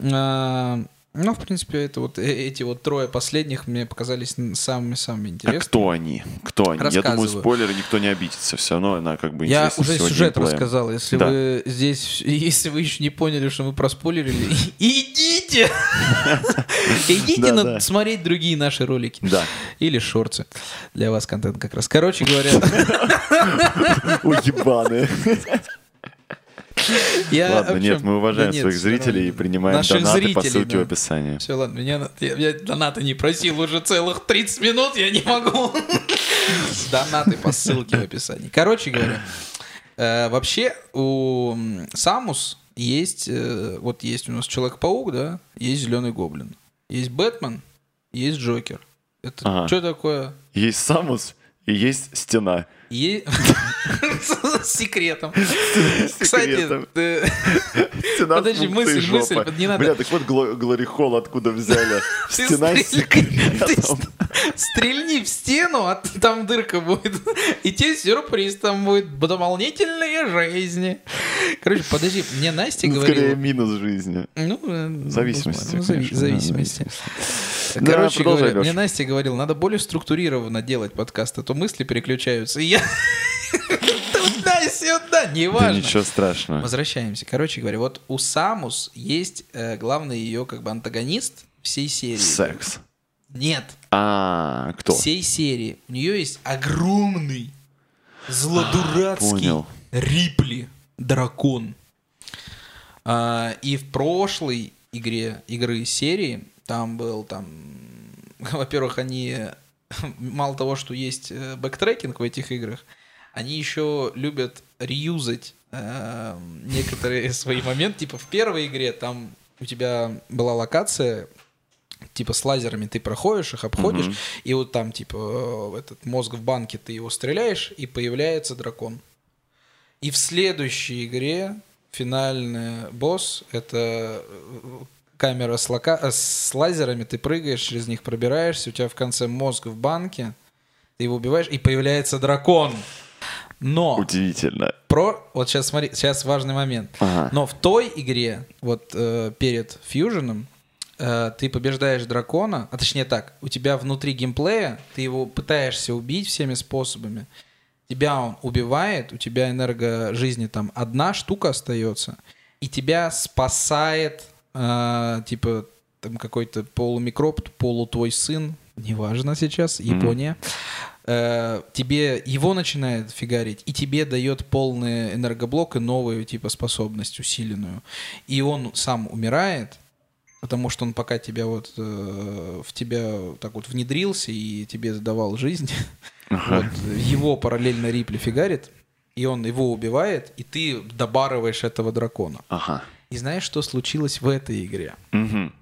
Э, ну, в принципе, это вот э- эти вот трое последних мне показались самыми-самыми А интересными. кто они? Кто они? Я думаю, спойлеры никто не обидится. Все равно она как бы Я уже сюжет геймплеем. рассказал. Если Да. вы здесь, если вы еще не поняли, что мы проспойлерили, идите! Идите смотреть другие наши ролики. Да. Или шорты. Для вас контент как раз. Короче говоря, Уебаны. я... Ладно, в нет, общем, мы уважаем да нет, своих всё зрителей и принимаем Наших донаты по зрителей, ссылке в да. описании. Все, ладно, меня, я, я доната не просил уже целых 30 минут, я не могу. Донаты по ссылке в описании. Короче говоря, э, вообще у Самус есть, э, вот есть у нас Человек-паук, да, есть Зеленый Гоблин, есть Бэтмен, есть Джокер. Это Ага. что такое? Есть Самус и есть стена. С секретом. Кстати, подожди, мысль, мысль, не надо. Бля, так вот Гло- Глори Холл откуда взяли. Стена с секретом. ст- Стрельни в стену, а там дырка будет. И тебе сюрприз там будет. Дополнительные жизни. Короче, подожди, мне Настя Ну, Скорее говорила... минус жизни. Ну, э, Зависимости, ну, да, зависимости. Да, Короче мне. Настя говорила, надо более структурированно делать подкаст, а то мысли переключаются. И я туда-сюда, Да неважно. ничего страшного. Возвращаемся. Короче говоря, вот у Самус есть э, главный ее как бы антагонист всей серии. Секс. Нет, А, кто? всей серии. У нее есть огромный, злодурацкий понял. Ридли дракон. А, и в прошлой игре игры серии там был там, во-первых, они мало того, что есть э, backtracking в этих играх, они еще любят реюзать э, некоторые свои моменты. Типа в первой игре там у тебя была локация, типа с лазерами ты проходишь, их обходишь, Мгм. и вот там типа э, этот мозг в банке ты его стреляешь, и появляется дракон. И в следующей игре финальный босс это э, камера с, лока- э, с лазерами, ты прыгаешь, через них пробираешься, у тебя в конце мозг в банке, ты его убиваешь, и появляется дракон. Но Удивительно. про вот сейчас смотри, сейчас важный момент. Ага. Но в той игре, вот э, перед фьюженом, э, ты побеждаешь дракона, а точнее так, у тебя внутри геймплея, ты его пытаешься убить всеми способами. Тебя он убивает, у тебя энерго жизни там одна штука остается, и тебя спасает, э, типа, там какой-то полумикроб, полу твой сын, неважно сейчас, Япония. Э, тебе его начинает фигарить, и тебе дает полный энергоблок и новую типа способность усиленную. И он сам умирает, потому что он пока тебя вот э, в тебя так вот внедрился и тебе давал жизнь. Вот, его параллельно Рипли фигарит, и он его убивает, и ты добарываешь этого дракона. Ага. И знаешь, что случилось в этой игре? Мгм.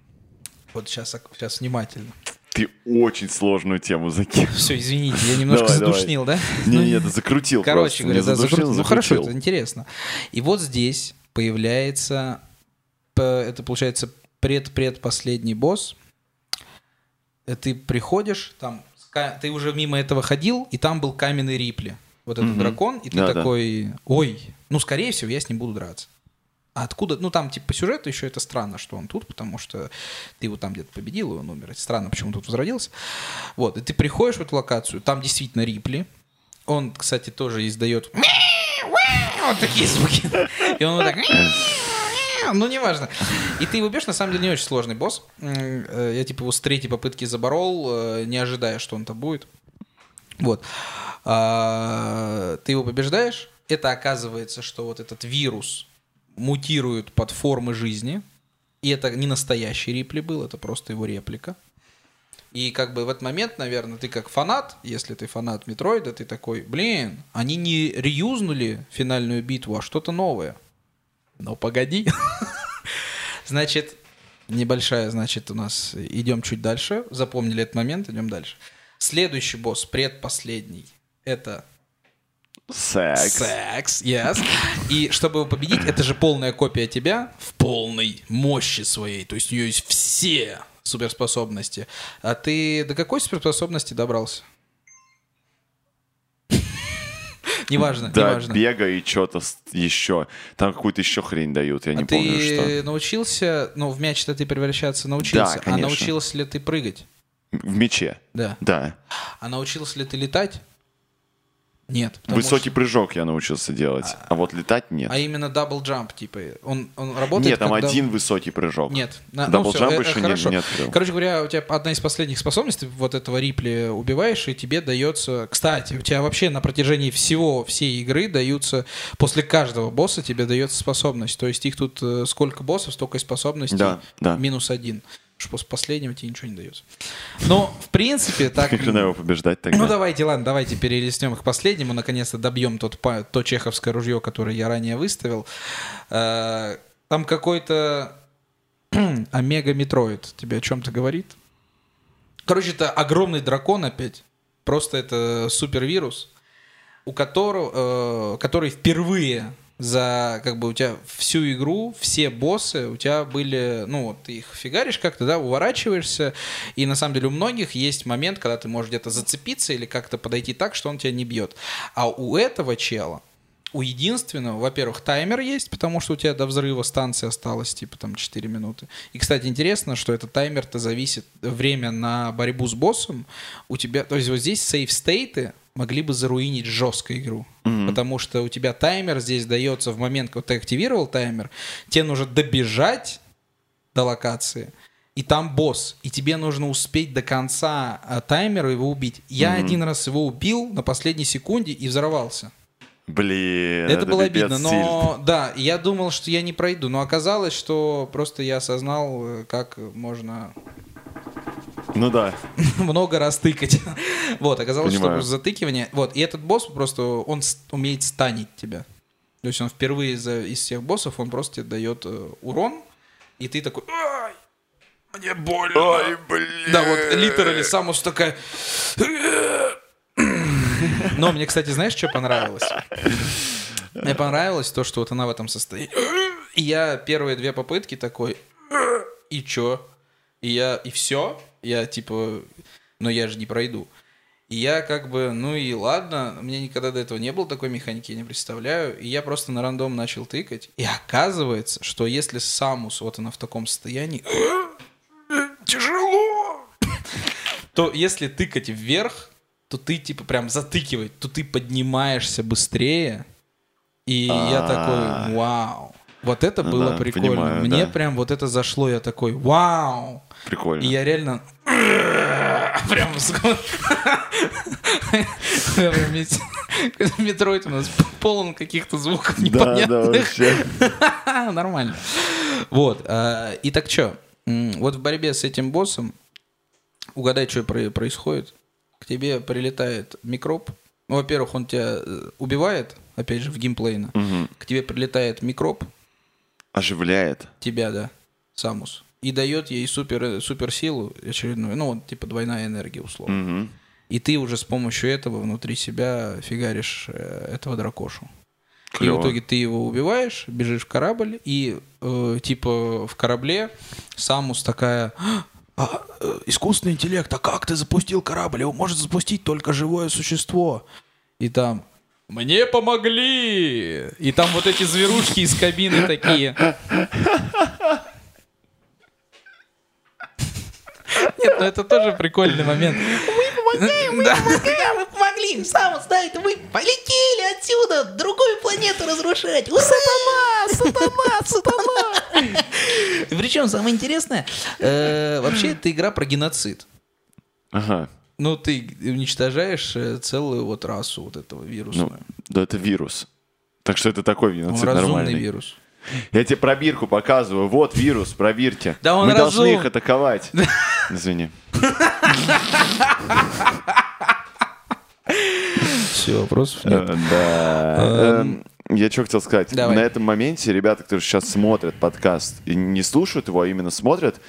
Вот сейчас, сейчас внимательно. Ты очень сложную тему закинул. Все, извините, я немножко Давай, давай. задушнил, да? Не, не, это закрутил Короче говоря, да, закрутил. Ну хорошо, это интересно. И вот здесь появляется, это получается пред-предпоследний босс. Э, Ты приходишь, там, ты уже мимо этого ходил, и там был каменный Рипли. Вот этот Мгм. дракон, и ты Да, да. такой, ой, ну, скорее всего, я с ним буду драться. А откуда? Ну, там, типа, по сюжету еще это странно, что он тут, потому что ты его там где-то победил, и он умер. Это странно, почему он тут возродился. Вот, и ты приходишь в эту локацию, там действительно Рипли. Он, кстати, тоже издает вот такие звуки. И он вот так... Ну, неважно. И ты его бьешь, на самом деле, не очень сложный босс. Э, я, типа, его с третьей попытки заборол, э, не ожидая, что он там будет. Вот. А, ты его побеждаешь. Это оказывается, что вот этот вирус мутирует под формы жизни. И это не настоящий Рипли был, это просто его реплика. И как бы в этот момент, наверное, ты как фанат, если ты фанат Метроида, ты такой, блин, они не реюзнули финальную битву, а что-то новое. Но погоди. Значит, небольшая, значит, у нас идем чуть дальше. Запомнили этот момент, идем дальше. Следующий босс, предпоследний, это Секс. Секс, yes. И чтобы его победить, это же полная копия тебя в полной мощи своей. То есть у нее есть все суперспособности. А ты до какой суперспособности добрался? Неважно, Да, неважно. бега и что-то еще. Там какую-то еще хрень дают, я не А помню, что. ты научился, ну, в мяч-то ты превращаться научился, а конечно. научился ли ты прыгать? В мече. Да. Да. А научился ли ты летать? Нет. Высокий прыжок я научился делать, а вот летать нет. А именно double jump, типа, он, он работает Нет, там double- один высокий прыжок. Нет. На- Double всё, jump э, э, еще не- хорошо. не открыл. Короче говоря, у тебя одна из последних способностей, вот этого Ридли убиваешь, и тебе дается... Кстати, у тебя вообще на протяжении всего, всей игры даются... После каждого босса тебе дается способность. То есть их тут э, сколько боссов, столько и способностей. Да, да. Минус один. Что после последнего тебе ничего не дается. Но, в принципе, так... Как его побеждать тогда? Ну давайте, ладно, давайте перелистнем к последнему, наконец-то добьем тот, то чеховское ружье, которое я ранее выставил. Э, Там какой-то Omega Metroid тебе о чем-то говорит? Короче, это огромный дракон опять. Просто это супервирус, у которого, э, который впервые за как бы у тебя всю игру все боссы у тебя были, ну вот ты их фигаришь как-то, да, уворачиваешься, и на самом деле у многих есть момент, когда ты можешь где-то зацепиться или как-то подойти так, что он тебя не бьет. А у этого чела, у единственного, во-первых, таймер есть, потому что у тебя до взрыва станции осталось типа там 4 минуты. И, кстати, интересно, что этот таймер-то зависит время на борьбу с боссом. У тебя, то есть вот здесь сейф-стейты могли бы заруинить жестко игру. Потому что у тебя таймер здесь дается в момент, когда ты активировал таймер, тебе нужно добежать до локации, и там босс, и тебе нужно успеть до конца а, таймера его убить. Я один раз его убил на последней секунде и взорвался. Блин, Это, было пипец обидно, но да, я думал, что я не пройду, но оказалось, что просто я осознал, э, как можно сильно. Ну да. много раз тыкать. Вот, оказалось, что Понимаю. просто затыкивание. Вот, и этот босс просто, он умеет станить тебя. То есть он впервые за- из всех боссов, он просто тебе дает э, урон, и ты такой, ай, мне больно. Ой, блин. Да, вот литерали Самус такая... Но мне, кстати, знаешь, что понравилось? Мне понравилось то, что вот она в этом состоянии. И я первые две попытки такой... И чё? И я... И все? Я типа... Но я же не пройду. И я как бы, ну и ладно, у меня никогда до этого не было такой механики, я не представляю. И я просто на рандом начал тыкать. И оказывается, что если Самус, вот она в таком состоянии, тяжело, то если тыкать вверх, то ты типа прям затыкивать, то ты поднимаешься быстрее. И я такой, вау. Вот это Ну было да, прикольно. понимаю, Мне да. прям вот это зашло, я такой, вау. Прикольно. И я реально прям Metroid у нас полон каких-то звуков Да, да, непонятных. вообще. Нормально. Вот. а, И так что? Вот в борьбе с этим боссом, угадай, что про- происходит. К тебе прилетает микроб. Ну, Во-первых, он тебя э, убивает, опять же, в геймплейно. К тебе прилетает микроб, Оживляет. тебя, да, Самус, и дает ей супер, суперсилу очередную, ну, вот, типа двойная энергия, условно. Мгм. И ты уже с помощью этого внутри себя фигаришь э, этого дракошу. И Клево. в итоге ты его убиваешь, бежишь в корабль, и э, типа в корабле Самус такая... «А, э, искусственный интеллект, а как ты запустил корабль? Его может запустить только живое существо. И там... Мне помогли! И там вот эти зверушки из кабины такие. Нет, ну это тоже прикольный момент. помогаем, мы Да. помогаем, мы помогли. Сам знает, вы полетели отсюда, другую планету разрушать. Сатана, сатана, сатана. Причем самое интересное, э, вообще это игра про геноцид. Ага. Ну, ты уничтожаешь э, целую вот расу вот этого Ну, вируса. да это вирус. Так что это такой Он виноцид разумный нормальный. вирус. Я тебе пробирку показываю. Вот вирус, проверьте. Да он Мы должны разум- их атаковать. Извини. Все, вопросов нет. Э, Да. Эм, Я что хотел сказать. На этом моменте ребята, которые сейчас смотрят подкаст и не слушают его, а именно смотрят,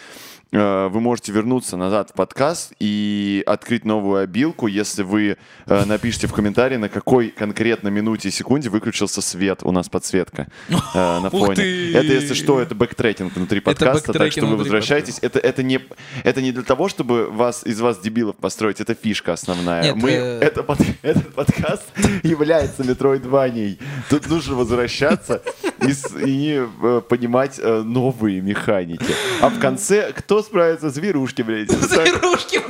вы можете вернуться назад в подкаст и открыть новую обилку, если вы э, напишите в комментарии, на какой конкретно минуте и секунде выключился свет. У нас подсветка э, на фоне. Это, если что, это backtracking внутри подкаста, так что вы возвращаетесь. Это, это, не, это не для того, чтобы вас, из вас дебилов построить, это фишка основная. Нет, Мы, э, это этот подкаст является метроидванией. Тут нужно возвращаться и, и, э, понимать э, новые механики. А в конце, кто справится с зверушки, блядь? Зверушки.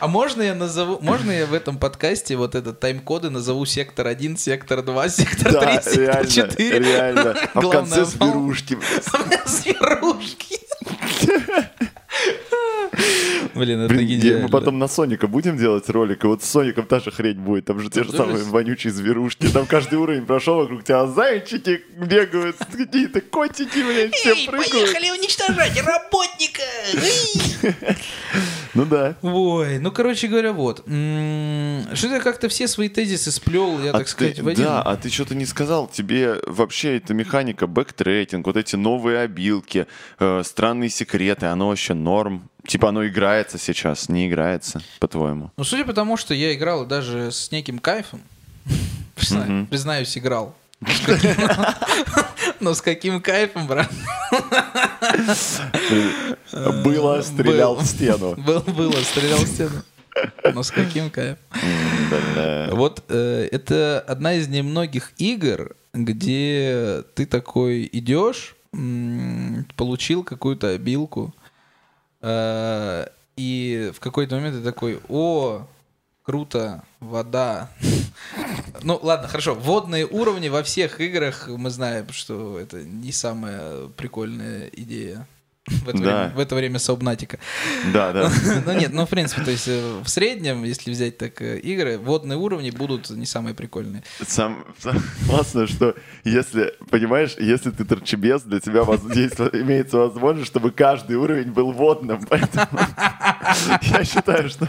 А можно я назову, можно я в этом подкасте вот этот тайм-коды назову сектор 1, сектор 2, сектор 3, Да, сектор реально, 4? реально. А в конце зверушки. Зверушки. Блин, это Блин, гениально. мы потом на Соника будем делать ролик, и вот с Соником та же хрень будет. Там же те же Тоже самые вонючие зверушки. Там каждый уровень прошел, вокруг тебя зайчики бегают, какие-то котики, блядь, все Эй, прыгают. поехали уничтожать работника. Ну да. Ой, ну, короче говоря, вот. Что ты как-то все свои тезисы сплел, я А так ты- сказать, в один. Да, а ты что-то не сказал. Тебе вообще эта механика, backtracking, вот эти новые обилки, э, странные секреты, оно вообще норм. Типа оно играется сейчас, не играется, по-твоему. Ну, судя по тому, что я играл даже с неким кайфом, признаюсь, играл. Но с каким кайфом, брат? Было, стрелял был. в стену. Был- Было, стрелял в стену. Но с каким кайфом? Да-да. Вот э, это одна из немногих игр, где ты такой идешь, получил какую-то обилку, э, и в какой-то момент ты такой, о, круто, вода. Ну, ладно, хорошо. Водные уровни во всех играх мы знаем, что это не самая прикольная идея. В это, Да. время, в это время Сабнатика. Да, да. Ну нет, ну в принципе, то есть э, в среднем, если взять так э, игры, водные уровни будут не самые прикольные. Сам, сам- классно, что если, понимаешь, если ты торчебес, для тебя воз- есть- имеется возможность, чтобы каждый уровень был водным. Поэтому я считаю, что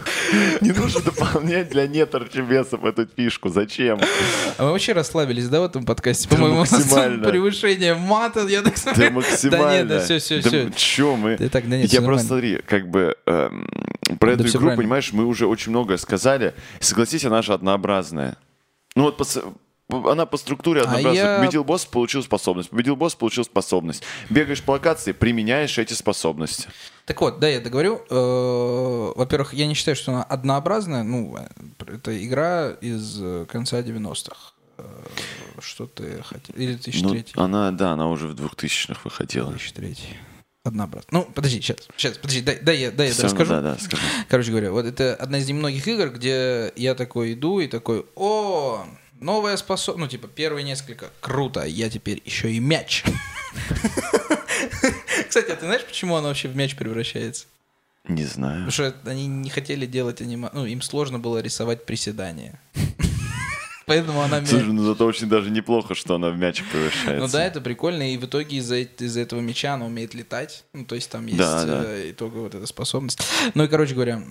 не нужно дополнять для неторчебесов эту фишку. Зачем? А мы вообще расслабились, да, в этом подкасте? Да По-моему, превышение мата, я так Да смотрю. максимально. Да нет, да все, все, Да все. Чё мы? Да да Я просто смотри, как бы эм, про Да эту игру, понимаешь, мы уже очень многое сказали. Согласись, она же однообразная. Ну вот она по структуре. А я- Победил босс, получил способность. Победил босс, получил способность. Бегаешь по локации, применяешь эти способности. Так вот, да, я договорю. Э, Во-первых, я не считаю, что она однообразная. Ну, это игра из э, конца 90-х. Э, Что ты хотел? Или Ну, 2003? она, да, она уже в 2000-х выходила. 2003. Однообразно. Ну, подожди, сейчас, сейчас, подожди, дай, дай я, дай я расскажу. Да, да, скажи. Короче говоря, вот это одна из немногих игр, где я такой иду и такой, о, новая способность, ну, типа, первые несколько, круто, я теперь еще и мяч. Кстати, а ты знаешь, почему она вообще в мяч превращается? Не знаю. Потому что они не хотели делать анима... Ну, им сложно было рисовать приседания. Поэтому она мяч. Слушай, ну зато очень даже неплохо, что она в мячик превращается. Ну да, это прикольно, и в итоге из-за из-за этого мяча она умеет летать. Ну, то есть там есть Да, да. э, итоговая вот эта способность. Ну и, короче говоря,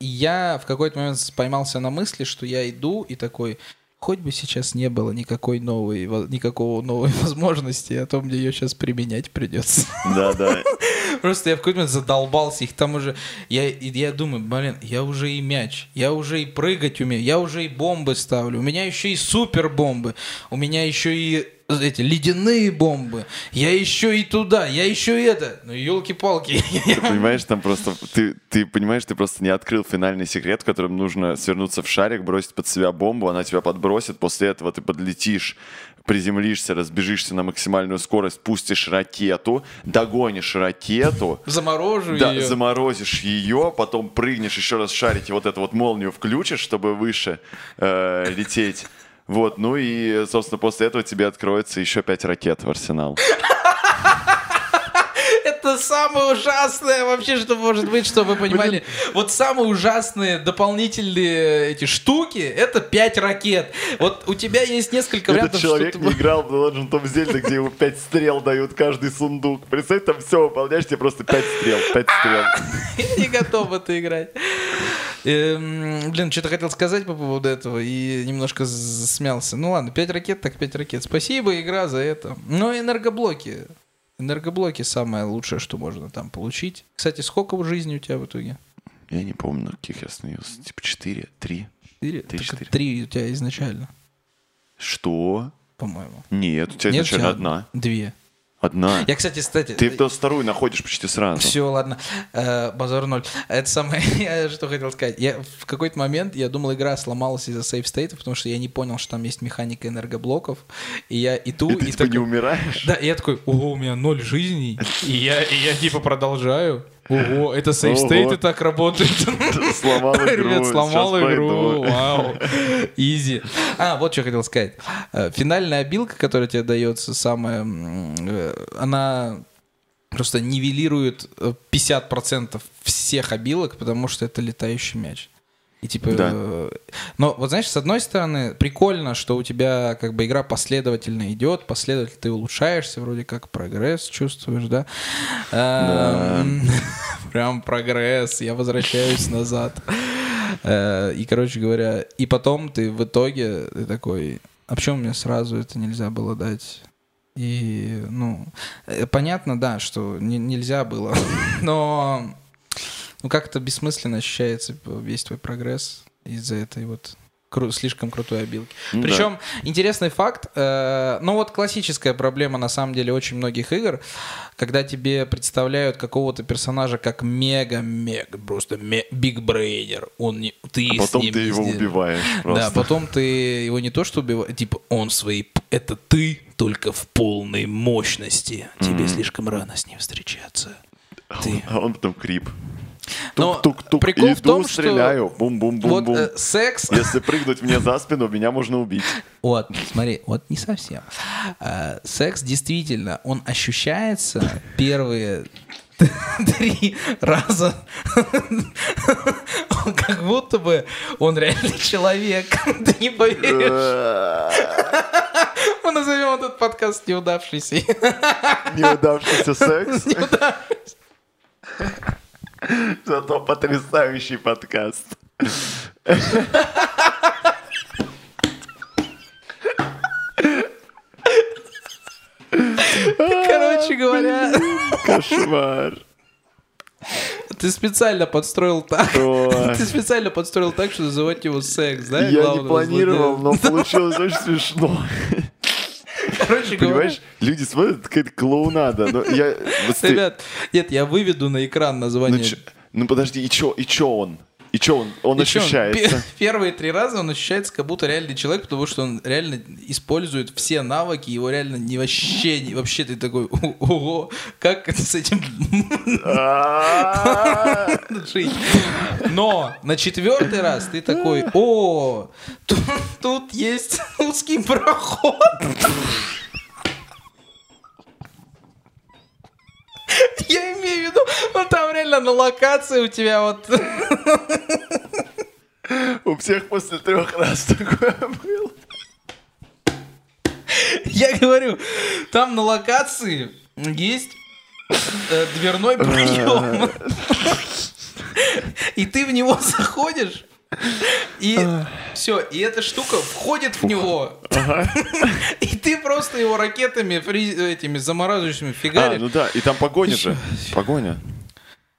м, я в какой-то момент поймался на мысли, что я иду и такой, хоть бы сейчас не было никакой новой, во- никакого новой возможности, а то мне ее сейчас применять придется. Да, да. Просто я в какой-то момент задолбался их там уже. Я, и я думаю, блин, я уже и мяч, я уже и прыгать умею, я уже и бомбы ставлю, у меня еще и супер бомбы, у меня еще и эти ледяные бомбы, я еще и туда, я еще и это. Ну, елки-палки. Ты понимаешь, там просто... Ты, ты понимаешь, ты просто не открыл финальный секрет, в котором нужно свернуться в шарик, бросить под себя бомбу, она тебя подбросит, после этого ты подлетишь приземлишься, разбежишься на максимальную скорость, пустишь ракету, догонишь ракету, Заморожу да, ее. заморозишь ее, потом прыгнешь еще раз в шарике, вот эту вот молнию включишь, чтобы выше э, лететь. Вот, ну и, собственно, после этого тебе откроется еще пять ракет в арсенал. Это самое ужасное вообще, что может быть, чтобы вы понимали. Вот самые ужасные дополнительные эти штуки, это 5 ракет. Вот у тебя есть несколько Этот вариантов, человек что ты... не играл в The Legend of Zelda, где ему пять стрел дают каждый сундук. Представь, там все выполняешь, тебе просто пять стрел, пять стрел. Я не готов это играть. Эм, блин, что-то хотел сказать по поводу этого и немножко смялся. Ну ладно, 5 ракет, так 5 ракет. Спасибо, игра, за это. Но энергоблоки. Энергоблоки самое лучшее, что можно там получить. Кстати, сколько жизни у тебя в итоге? Я не помню, каких я остановился. Типа четыре, три. Четыре? Три, Так четыре. Три у тебя изначально, Что? по-моему. Нет, у тебя Нет, у изначально тебя одна. Две. Одна. Я, кстати, кстати... Ты эту вторую находишь почти сразу. Все, ладно. Э, базар ноль. Это самое, я что хотел сказать. Я в какой-то момент, я думал, игра сломалась из-за сейф стейта, потому что я не понял, что там есть механика энергоблоков. И я иду, И ты и типа не такой- умираешь? Да, и я такой, ого, у меня ноль жизней. И я, и я типа продолжаю. Ого, это сейф стейты Ого. так работают. Сломал игру. Ребят, сломал сейчас игру. пойду. Вау. Изи. А, вот что хотел сказать. Э, Финальная обилка, которая тебе дается, самая, э, она просто нивелирует э, 50% всех обилок, потому что это летающий мяч. И типа, Да. но вот знаешь, с одной стороны, прикольно, что у тебя как бы игра последовательно идет, последовательно ты улучшаешься, вроде как прогресс чувствуешь, да? Эм, Прям прогресс, я возвращаюсь назад. Э, И, короче говоря, и потом ты в итоге ты такой, а почему мне сразу это нельзя было дать? И, ну, э, понятно, да, что не- нельзя было, но ну как-то бессмысленно ощущается весь твой прогресс из-за этой вот кру- слишком крутой обилки. Ну да. Причем интересный факт, э, ну вот классическая проблема на самом деле очень многих игр, когда тебе представляют какого-то персонажа как мега-мега, просто биг-брейнер, он не, ты А потом ты его сделаешь. убиваешь Да, просто. потом ты его не то что убиваешь, типа он свои, это ты только в полной мощности. Тебе слишком рано с ним встречаться. Ты. А он потом крип. Тук-тук-тук. прикол в Иду, том, что стреляю. Вот Бум-бум-бум-бум. э, секс, Если прыгнуть мне за спину, меня можно убить. вот, смотри, вот не совсем. Э, секс действительно, он ощущается первые три раза, Он как будто бы он реальный человек. Ты не поверишь. Мы назовем этот подкаст неудавшийся. Неудавшийся секс. Зато потрясающий подкаст. Короче говоря, Кошмар. ты специально подстроил так. Ты специально подстроил так, что называть его секс, да? Я не планировал, но получилось очень смешно. Короче говоря, Понимаешь, люди смотрят, это какая-то клоунада. Но я, вот ты- ребят, нет, я выведу на экран ну, название. чё- ну подожди, и чё, и чё он? И чё он? Он И ощущается. пе- Первые три раза он ощущается как будто реальный человек, потому что он реально использует все навыки, его реально не вообще, не, вообще ты такой, «О- ого, как это с этим жить? Но на четвертый раз ты такой, о, тут, тут есть узкий проход. Я имею в виду, ну там реально на локации у тебя вот У всех после трех раз такое было. Я говорю, там на локации есть э, дверной проем. И ты в него заходишь, и все, и эта штука входит в него. И ты просто его ракетами, этими замораживающими А, фигаришь. ну да, и там погоня же. Погоня.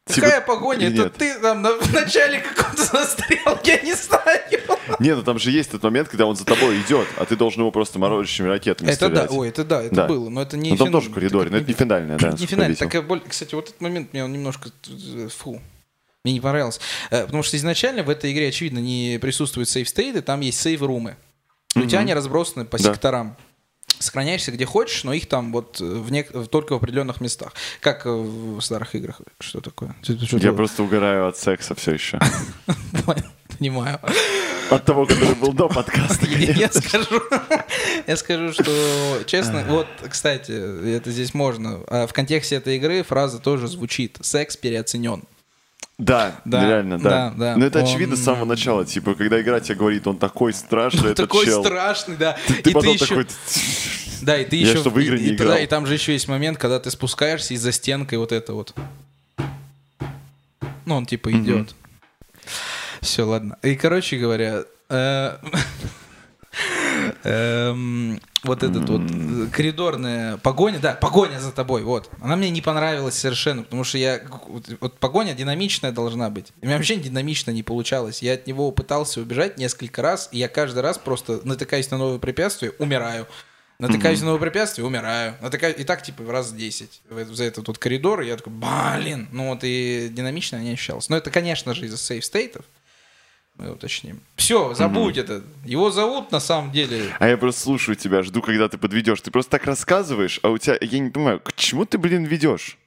Типа, Какая погоня? или Это ты там на- в начале какого-то застрял, я не знаю. Не, ну там же есть тот момент, когда он за тобой идет, а ты должен его просто морожащими ракетами Это да, ой, это да, это Да. было, но это не Ну там фин- тоже так но это не финальное, да. Не насколько я финально. видел. Так, я боль- кстати, вот этот момент он немножко э, фу. Мне не понравилось. Э, Потому что изначально в этой игре, очевидно, не присутствуют сейф-стейты, там есть сейв-румы. И У тебя они разбросаны по Да. секторам. Сохраняешься где хочешь, но их там вот э, в нек- только в определенных местах. Как э, в старых играх. Что такое? Ты- ты что Я просто угораю от секса все еще. Понимаю. От того, который был до подкаста. Я скажу, я скажу, что честно, вот, кстати, это здесь можно. А В контексте этой игры фраза тоже звучит: секс переоценен. Да, Да, реально, да. да, да. Но это Он- очевидно с самого начала. Типа, когда игра тебе говорит, он такой страшный, этот Такой чел. страшный, да. Ты И ты потом еще- такой... Да, и ты Я еще... что, в игры и- не играл? да, и там же еще есть момент, когда ты спускаешься из-за стенкой вот это вот. Ну, он типа идет. Все, ладно. И, короче говоря, э, эм, вот этот вот э, коридорная погоня, да, погоня за тобой, вот. Она мне не понравилась совершенно, потому что я... Вот, вот погоня динамичная должна быть. У меня вообще динамично не получалось. Я от него пытался убежать несколько раз, и я каждый раз просто натыкаюсь на новое препятствие, умираю. Натыкаюсь на новое препятствие, умираю. Натыкаюсь, и так, типа, раз 10 в это- за этот вот коридор. И я такой, блин. Ну вот и динамично не ощущалось. Но это, конечно же, из-за сейф-стейтов. Мы уточним. Все, забудь это. Его зовут на самом деле... А я просто слушаю тебя, жду, когда ты подведешь. Ты просто так рассказываешь, а у тебя... Я не понимаю, к чему ты, блин, ведешь?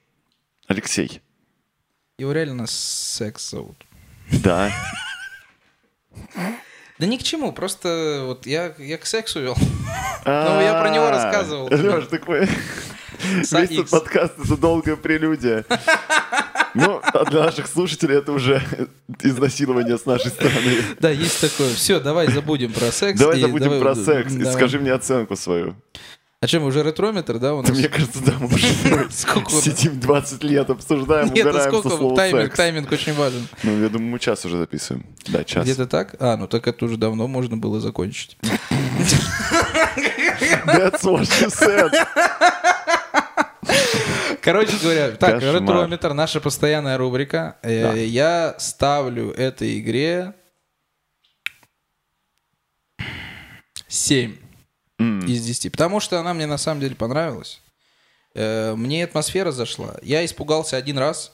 Алексей. Его реально секс зовут. Да. Да ни к чему, просто вот я, я к сексу вел. Ну, я про него рассказывал. Леш, такой... Весь этот подкаст — это долгая прелюдия. Ну, а для наших слушателей это уже изнасилование с нашей стороны. Да, есть такое. Все, давай забудем про секс. Давай забудем про секс и скажи мне оценку свою. А мы уже ретрометр, да, у Да нас? мне кажется, да, мы уже сидим 20 лет, обсуждаем, Нет, ну угораем со сколько? слова Тайминг, секс. тайминг очень важен. Ну, я думаю, мы час уже записываем. Да, час. Где-то так? А, ну так это уже давно можно было закончить. That's what she said. Короче говоря, так, Кошмар. ретрометр, наша постоянная рубрика. Э, Да. Я ставлю этой игре 7 М. из 10. Потому что она мне на самом деле понравилась. Э, Мне атмосфера зашла. Я испугался один раз,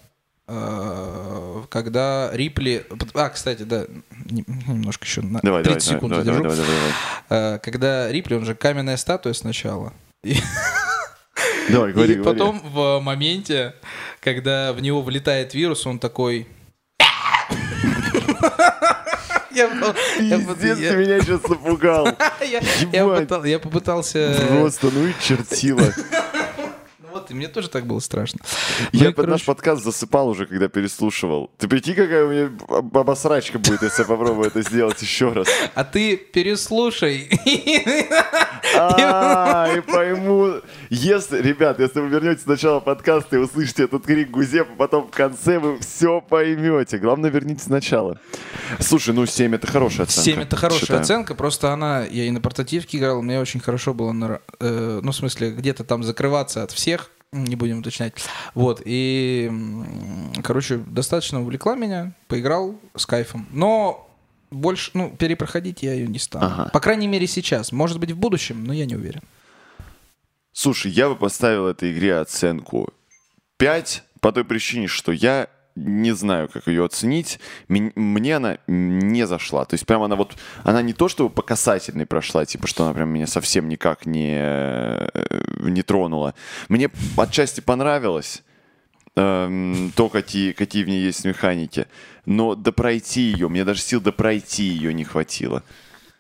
э, когда Рипли... А, кстати, да, не- немножко еще на Давай, 30 давай, секунд давай, задержу. давай, давай, давай. Когда Рипли, он же каменная статуя сначала. И- Давай, говори, и говори. потом в моменте, когда в него влетает вирус, он такой... Я я Пиздец, я- ты меня сейчас напугал. Я попытался... Просто, ну и чертила. Вот, и мне тоже так было страшно. Я Ну под наш подкаст засыпал уже, когда переслушивал. Ты прикинь, какая у меня об- обосрачка будет, если я попробую это сделать еще раз. А ты переслушай. А, и пойму. Если, ребят, если вы вернете сначала подкаста и услышите этот крик Гузепа, потом в конце вы все поймете. Главное, верните сначала. Слушай, ну 7 это хорошая оценка. 7 это хорошая считаю. оценка, просто она, я и на портативке играл, мне очень хорошо было, на, э, ну, в смысле, где-то там закрываться от всех, не будем уточнять. Вот, и, короче, достаточно увлекла меня, поиграл с кайфом. Но больше, ну, перепроходить я ее не стану. Ага. По крайней мере, сейчас. Может быть, в будущем, но я не уверен. Слушай, я бы поставил этой игре оценку 5 по той причине, что я не знаю, как ее оценить. Мне она не зашла. То есть прям она вот, она не то, чтобы по касательной прошла, типа, что она прям меня совсем никак не, э, не тронула. Мне отчасти понравилось эм, то, какие, какие в ней есть механики. Но допройти ее, мне даже сил допройти ее не хватило.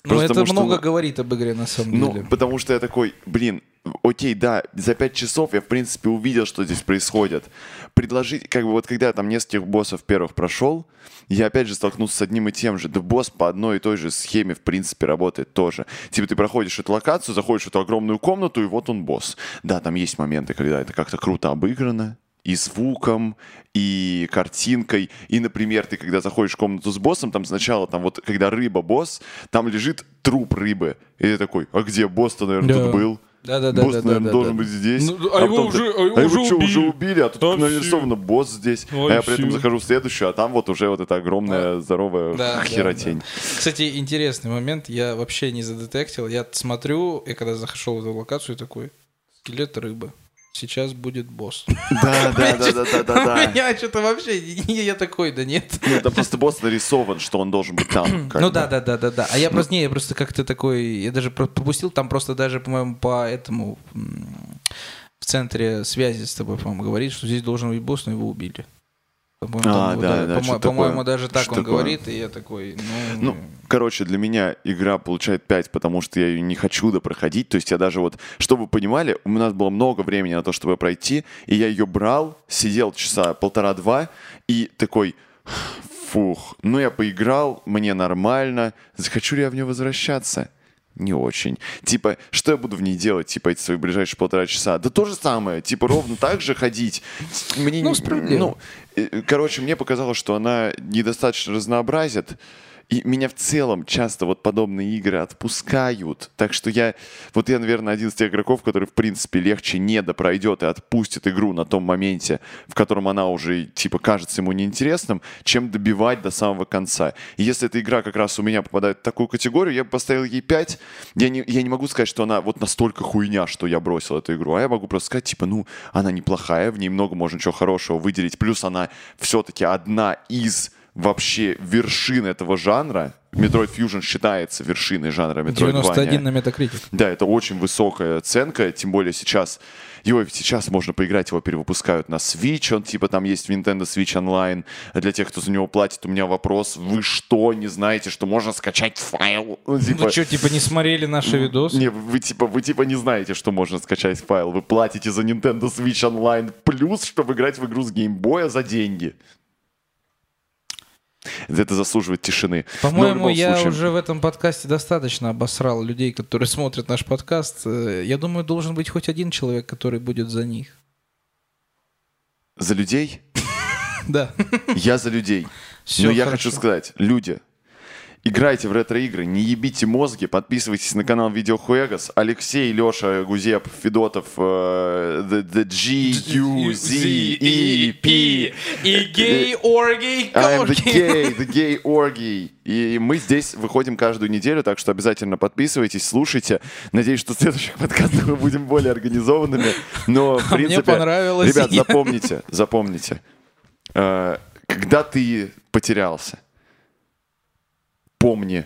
Просто это потому много ну, говорит об игре, на самом ну, деле. потому что я такой, блин, окей, да, за пять часов я, в принципе, увидел, что здесь происходит. Предложить, как бы вот когда я там нескольких боссов первых прошел, я опять же столкнулся с одним и тем же. Да босс по одной и той же схеме, в принципе, работает тоже. Типа ты проходишь эту локацию, заходишь в эту огромную комнату, и вот он босс. Да, там есть моменты, когда это как-то круто обыграно, и звуком, и картинкой. И, например, ты когда заходишь в комнату с боссом, там сначала, там вот, когда рыба босс, там лежит труп рыбы. И ты такой, а где босс-то, наверное, Да. тут был? Да-да-да, Босс, да-да-да, наверное, должен да. быть здесь. Ну, а его потом уже- а его а уже его что, уже убили. убили, а тут Вообще. нарисовано босс здесь. А я при этом Вообще. захожу в следующую, а там вот уже вот эта огромная, здоровая Да, да, херотень. Кстати, интересный момент. Я вообще не задетектил. Я смотрю, и когда зашел в эту локацию, такой, скелет рыбы. Сейчас будет босс. Да, да, да, да, да, да, У да. меня что-то вообще... Я такой, да нет. Ну, это просто босс нарисован, что он должен быть там. Ну да, да, да, да, да. А я просто не, я просто как-то такой, я даже про- пропустил там просто даже, по-моему, по этому в центре связи с тобой, по-моему, говорит, что здесь должен быть босс, но его убили. По-моему, А, там, да, да, что-то по-моему, даже так Что он такое? говорит, и я такой, ну, Ну, короче, для меня игра получает 5, потому что я ее не хочу допроходить. То есть я даже вот, чтобы вы понимали, у нас было много времени на то, чтобы пройти, и я ее брал, сидел часа полтора-два, и такой, фух, ну я поиграл, мне нормально, захочу ли я в нее возвращаться? Не очень. Типа, что я буду в ней делать, типа, эти свои ближайшие полтора часа? Да то же самое, типа, ровно так же ходить. Мне, Ну, не- справедливо. ну, короче, мне показалось, что она недостаточно разнообразит. И меня в целом часто вот подобные игры отпускают. Так что я, вот я, наверное, один из тех игроков, который, в принципе, легче не допройдет и отпустит игру на том моменте, в котором она уже, типа, кажется ему неинтересным, чем добивать до самого конца. И если эта игра как раз у меня попадает в такую категорию, я бы поставил ей 5. Я не, я не могу сказать, что она вот настолько хуйня, что я бросил эту игру, а я могу просто сказать, типа, ну, она неплохая, в ней много можно чего хорошего выделить. Плюс она все-таки одна из вообще вершин этого жанра. Metroid Fusion считается вершиной жанра Metroidvania. 91 на Metacritic. Да, это очень высокая оценка, тем более сейчас, его сейчас можно поиграть, его перевыпускают на Switch, он типа там есть в Nintendo Switch Online. Для тех, кто за него платит, у меня вопрос, вы что, не знаете, что можно скачать файл? Ну, типа, Ну что, типа не смотрели наши видосы? не, вы типа, вы типа не знаете, что можно скачать файл. Вы платите за Nintendo Switch Online плюс, чтобы играть в игру с геймбоя за деньги. Это заслуживает тишины. По-моему, я случае- уже в этом подкасте достаточно обосрал людей, которые смотрят наш подкаст. Э, Я думаю, должен быть хоть один человек, который будет за них. За людей? Да. Я за людей. Всё Но я хорошо. хочу сказать, люди, играйте в ретро-игры, не ебите мозги, подписывайтесь на канал Видеохуэгас. Алексей, Леша, Гузеп, Федотов, э, the, the G, U, Z, E, P. И гей, оргей, I'm the gay, the gay orgy. И мы здесь выходим каждую неделю, так что обязательно подписывайтесь, слушайте. Надеюсь, что в следующих подкастах мы будем более организованными. Но, в А мне принципе, понравилось. ребят, запомните, запомните. Э, Когда ты потерялся, помни,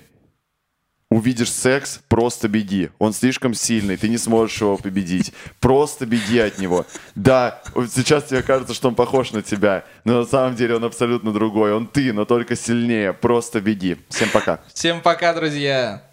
увидишь секс, просто беги. Он слишком сильный, ты не сможешь его победить. Просто беги от него. Да, сейчас тебе кажется, что он похож на тебя, но на самом деле он абсолютно другой. Он ты, но только сильнее. Просто беги. Всем пока. Всем пока, друзья.